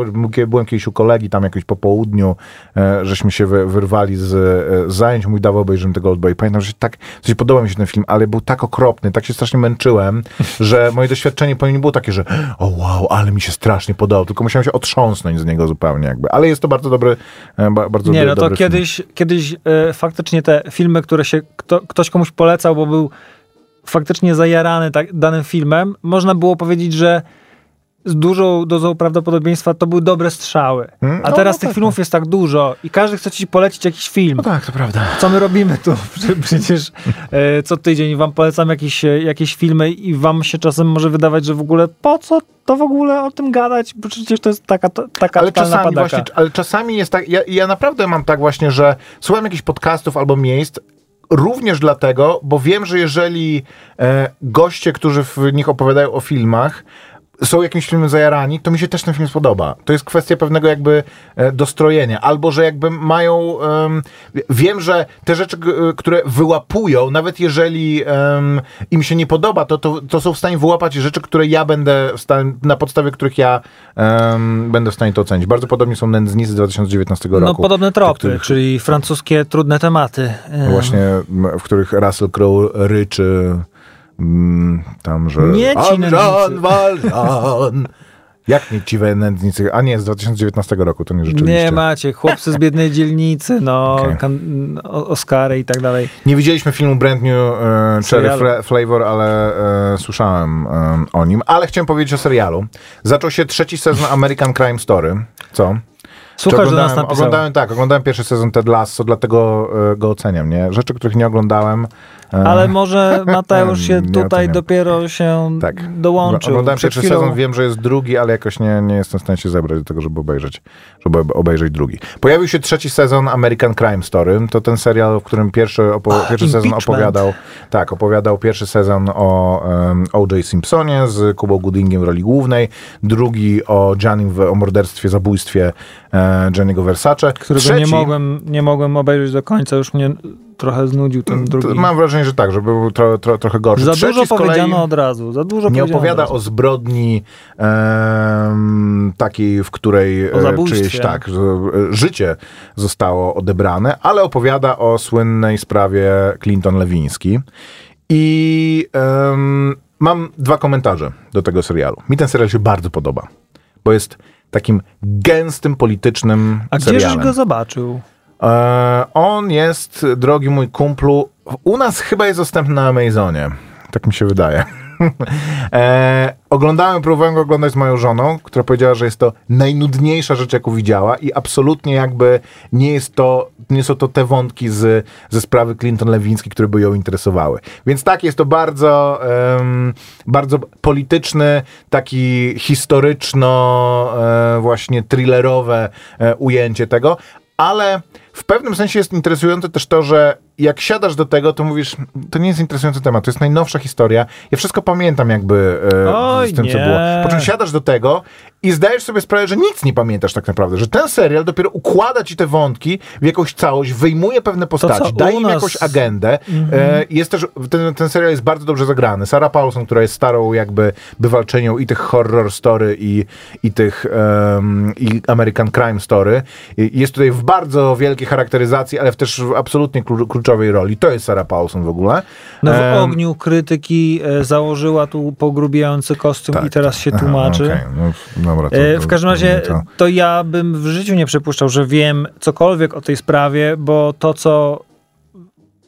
Speaker 2: byłem- kiedyś u kolegi tam jakoś po południu, e, żeśmy się wy, wyrwali z, e, zajęć, mój dawał obejrzymy tego Oldboya. Pamiętam, że tak, w sensie podobał mi się ten film, ale był tak okropny, tak się strasznie męczyłem, że moje doświadczenie po nim było takie, że o wow, ale mi się strasznie podobał, tylko musiałem się otrząsnąć z niego zupełnie jakby. Ale jest to bardzo dobry, e, ba, bardzo
Speaker 3: Nie, no to
Speaker 2: dobry film.
Speaker 3: kiedyś, kiedyś e, faktycznie te filmy, które się kto, ktoś komuś polecał, bo był faktycznie zajarany tak, danym filmem, można było powiedzieć, że z dużą dozą prawdopodobieństwa to były dobre strzały.
Speaker 2: Hmm?
Speaker 3: A
Speaker 2: No,
Speaker 3: teraz
Speaker 2: no
Speaker 3: tych
Speaker 2: tak,
Speaker 3: filmów jest tak dużo i każdy chce ci polecić jakiś film.
Speaker 2: No tak, to prawda.
Speaker 3: Co my robimy tu? Prze- Przecież e, co tydzień wam polecam jakieś, e, jakieś filmy i wam się czasem może wydawać, że w ogóle po co to w ogóle o tym gadać? Bo przecież to jest taka, to- taka
Speaker 2: Ale czasami
Speaker 3: padaka.
Speaker 2: właśnie, ale czasami jest tak, ja, ja naprawdę mam tak właśnie, że słucham jakichś podcastów albo miejsc, również dlatego, bo wiem, że jeżeli e, goście, którzy w nich opowiadają o filmach, są jakimś filmem zajarani, to mi się też ten film spodoba. To jest kwestia pewnego jakby e, dostrojenia. Albo, że jakby mają... em, wiem, że te rzeczy, g- które wyłapują, nawet jeżeli em, im się nie podoba, to, to, to są w stanie wyłapać rzeczy, które ja będę w stanie, na podstawie których ja em, będę w stanie to ocenić. Bardzo podobnie są Nędznicy z 2019 roku.
Speaker 3: No podobne tropy,
Speaker 2: których-
Speaker 3: czyli francuskie trudne tematy. E,
Speaker 2: Właśnie, w których Russell Crowe ryczy mm, tam, że...
Speaker 3: Nie ci.
Speaker 2: Jak nie ci nędznicy? A nie, z 2019 roku, to nie rzeczywiście.
Speaker 3: Nie macie, chłopcy z biednej dzielnicy, no,
Speaker 2: Okej.
Speaker 3: kan- o- Oscary i tak dalej.
Speaker 2: Nie widzieliśmy filmu Brand New e, Cherry. Fla- Flavor, ale e, słyszałem e, o nim. Ale chciałem powiedzieć o serialu. Zaczął się trzeci sezon American Crime Story. Co? Czy
Speaker 3: Słuchaj, że nas napisał.
Speaker 2: oglądałem, tak, oglądałem pierwszy sezon Ted Lasso, dlatego e, go oceniam, nie? Rzeczy, których nie oglądałem. E,
Speaker 3: Ale może Mateusz się tutaj dopiero się
Speaker 2: Tak.
Speaker 3: dołączył.
Speaker 2: Oglądałem
Speaker 3: Przed
Speaker 2: pierwszy
Speaker 3: chwilą-
Speaker 2: sezon, wiem, że jest drugi, ale jakoś nie, nie jestem w stanie się zebrać do tego, żeby obejrzeć, żeby ob- obejrzeć drugi. Pojawił się trzeci sezon American Crime Story. To ten serial, w którym pierwszy, opo- pierwszy sezon opowiadał, tak, opowiadał pierwszy sezon o um, O.J. Simpsonie z Kubą Goodingiem w roli głównej, drugi o Giannim, w- o morderstwie, zabójstwie e, Gianniego Versace.
Speaker 3: Którego
Speaker 2: Trzeci,
Speaker 3: nie mogłem, nie mogłem obejrzeć do końca, już mnie trochę znudził ten drugi.
Speaker 2: to Mam wrażenie, że tak, że był tro, tro, trochę gorszy.
Speaker 3: Za
Speaker 2: Trzeci
Speaker 3: dużo powiedziano od razu, za dużo
Speaker 2: nie opowiada o zbrodni em, takiej, w której
Speaker 3: O
Speaker 2: e, czyjeś tak, że, e, życie zostało odebrane, ale opowiada o słynnej sprawie Clinton-Lewiński. I em, mam dwa komentarze do tego serialu. Mi ten serial się bardzo podoba, bo jest takim gęstym, politycznym
Speaker 3: A
Speaker 2: serialem.
Speaker 3: go zobaczył?
Speaker 2: E, on jest, drogi mój kumplu, u nas chyba jest dostępny na Amazonie. Tak mi się wydaje. e, oglądałem, próbowałem go oglądać z moją żoną, która powiedziała, że jest to najnudniejsza rzecz, jaką widziała i absolutnie jakby nie jest to, nie są to te wątki z, ze sprawy Clinton-Lewińskiej, które by ją interesowały. Więc tak, jest to bardzo, em, bardzo polityczny, taki historyczno e, właśnie thrillerowe e, ujęcie tego, ale w pewnym sensie jest interesujące też to, że jak siadasz do tego, to mówisz, to nie jest interesujący temat, to jest najnowsza historia. Ja wszystko pamiętam jakby e,
Speaker 3: Oj,
Speaker 2: z tym, co
Speaker 3: nie.
Speaker 2: było. Po czym siadasz do tego i zdajesz sobie sprawę, że nic nie pamiętasz tak naprawdę, że ten serial dopiero układa ci te wątki w jakąś całość, wyjmuje pewne postaci, daje im
Speaker 3: nas-
Speaker 2: jakąś agendę. E, jest też, ten, ten serial jest bardzo dobrze zagrany. Sarah Paulson, która jest starą jakby bywalczynią i tych horror story i, i tych em, i American Crime Story. Jest tutaj w bardzo wielkiej charakteryzacji, ale w też w absolutnie klu- kluczowej roli. To jest Sarah Paulson w ogóle.
Speaker 3: No w
Speaker 2: Em,
Speaker 3: ogniu krytyki e, założyła tu pogrubiający kostium i teraz się
Speaker 2: Aha,
Speaker 3: tłumaczy.
Speaker 2: okej, no,
Speaker 3: E, W każdym razie
Speaker 2: to.
Speaker 3: ja bym w życiu nie przypuszczał, że wiem cokolwiek o tej sprawie, bo to, co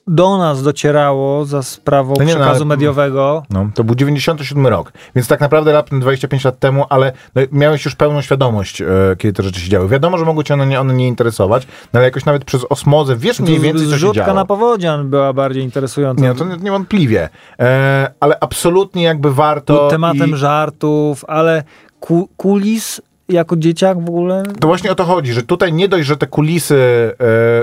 Speaker 3: do nas docierało za sprawą
Speaker 2: No nie, no,
Speaker 3: przekazu
Speaker 2: ale-
Speaker 3: mediowego,
Speaker 2: No, to był 97 rok, więc tak naprawdę raptem 25 lat temu, ale no, miałeś już pełną świadomość, e, kiedy te rzeczy się działy. Wiadomo, że mogły cię one nie, one nie interesować, no, ale jakoś nawet przez osmozę wiesz mniej więcej, co się działo.
Speaker 3: na powodzian była bardziej interesująca.
Speaker 2: Nie, no to nie- niewątpliwie. E, ale absolutnie jakby warto...
Speaker 3: Był tematem
Speaker 2: i-
Speaker 3: żartów, ale ku, kulis jako dzieciak w ogóle
Speaker 2: To właśnie o to chodzi, że tutaj nie dość, że te kulisy e,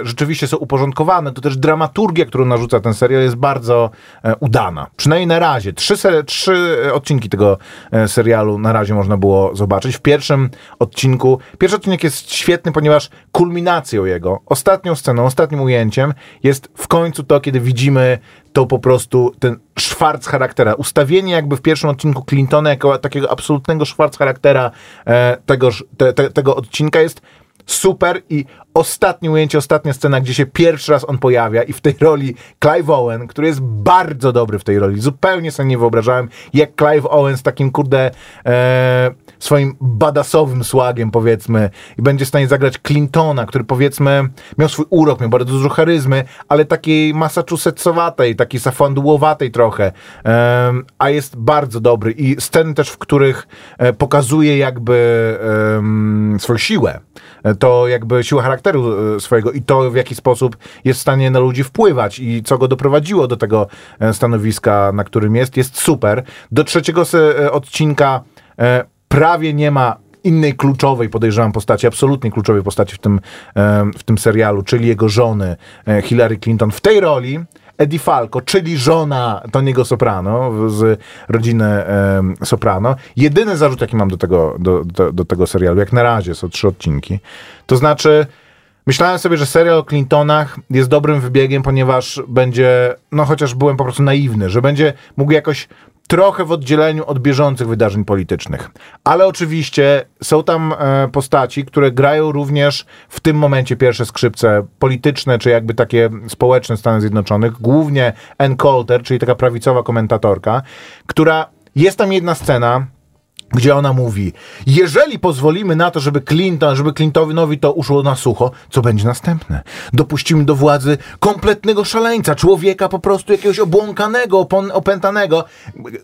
Speaker 2: rzeczywiście są uporządkowane, to też dramaturgia, którą narzuca ten serial jest bardzo e, udana. Przynajmniej na razie. Trzy, se, trzy e, odcinki tego e, serialu na razie można było zobaczyć. W pierwszym odcinku, pierwszy odcinek jest świetny, ponieważ kulminacją jego, ostatnią sceną, ostatnim ujęciem jest w końcu to, kiedy widzimy to po prostu ten szwarc charaktera. Ustawienie jakby w pierwszym odcinku Clintona jako takiego absolutnego szwarc charaktera e, tegoż, te, te, tego odcinka jest super i ostatnie ujęcie, ostatnia scena, gdzie się pierwszy raz on pojawia i w tej roli Clive Owen, który jest bardzo dobry w tej roli. Zupełnie sobie nie wyobrażałem, jak Clive Owen z takim kurde e, swoim badasowym słagiem powiedzmy i będzie w stanie zagrać Clintona, który powiedzmy miał swój urok, miał bardzo dużo charyzmy, ale takiej massachusettsowatej, takiej safandułowatej trochę, em, a jest bardzo dobry i sceny też, w których e, pokazuje jakby swoją siłę, E, to jakby siłę charakteru e, swojego i to w jaki sposób jest w stanie na ludzi wpływać i co go doprowadziło do tego e, stanowiska, na którym jest, jest super. Do trzeciego e, odcinka prawie nie ma innej kluczowej, podejrzewam, postaci, absolutnie kluczowej postaci w tym, w tym serialu, czyli jego żony Hillary Clinton. W tej roli Eddie Falco, czyli żona Tony'ego Soprano z rodziny em, Soprano. Jedyny zarzut, jaki mam do tego, do, do, do tego serialu, jak na razie, są trzy odcinki, to znaczy Myślałem sobie, że serial o Clintonach jest dobrym wybiegiem, ponieważ będzie, no chociaż byłem po prostu naiwny, że będzie mógł jakoś trochę w oddzieleniu od bieżących wydarzeń politycznych. Ale oczywiście są tam e, postaci, które grają również w tym momencie pierwsze skrzypce polityczne, czy jakby takie społeczne Stanów Zjednoczonych. Głównie Ann Coulter, czyli taka prawicowa komentatorka, która jest tam jedna scena, gdzie ona mówi, jeżeli pozwolimy na to, żeby Clinton, żeby Clintonowi to uszło na sucho, co będzie następne? Dopuścimy do władzy kompletnego szaleńca, człowieka po prostu jakiegoś obłąkanego, opętanego.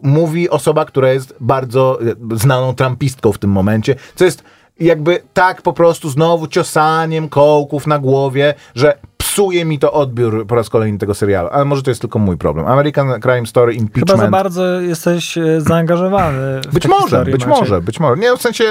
Speaker 2: Mówi osoba, która jest bardzo e, znaną trumpistką w tym momencie, co jest jakby tak po prostu znowu ciosaniem kołków na głowie, że psuje mi to odbiór po raz kolejny tego serialu. Ale może to jest tylko mój problem. American Crime Story, Impeachment.
Speaker 3: chyba za bardzo jesteś e, zaangażowany w
Speaker 2: Być może,
Speaker 3: historię,
Speaker 2: być
Speaker 3: Maciek.
Speaker 2: może, być może. Nie, w sensie,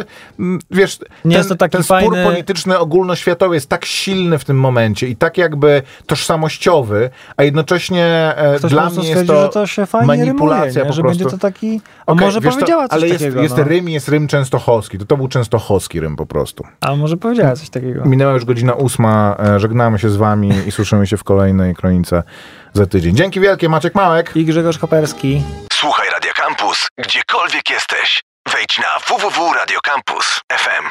Speaker 2: wiesz,
Speaker 3: Nie
Speaker 2: ten,
Speaker 3: jest to taki
Speaker 2: ten spór
Speaker 3: fajny-
Speaker 2: polityczny ogólnoświatowy jest tak silny w tym momencie i tak jakby tożsamościowy, a jednocześnie e,
Speaker 3: Ktoś
Speaker 2: dla mnie jest to,
Speaker 3: że to się fajnie
Speaker 2: manipulacja
Speaker 3: rymuje, nie? że będzie to taki... A
Speaker 2: Okej,
Speaker 3: może powiedziała coś
Speaker 2: ale jest,
Speaker 3: takiego.
Speaker 2: jest
Speaker 3: no.
Speaker 2: rym, jest rym częstochowski. To to był częstochowski rym po prostu.
Speaker 3: A może powiedziała coś takiego.
Speaker 2: Minęła już godzina ósma, e, żegnamy się z wami i słyszymy się w kolejnej kronice za tydzień. Dzięki wielkie, Maciek Małek.
Speaker 3: I Grzegorz Koperski.
Speaker 1: Słuchaj Radio Campus, gdziekolwiek jesteś. Wejdź na www.radiocampus.fm.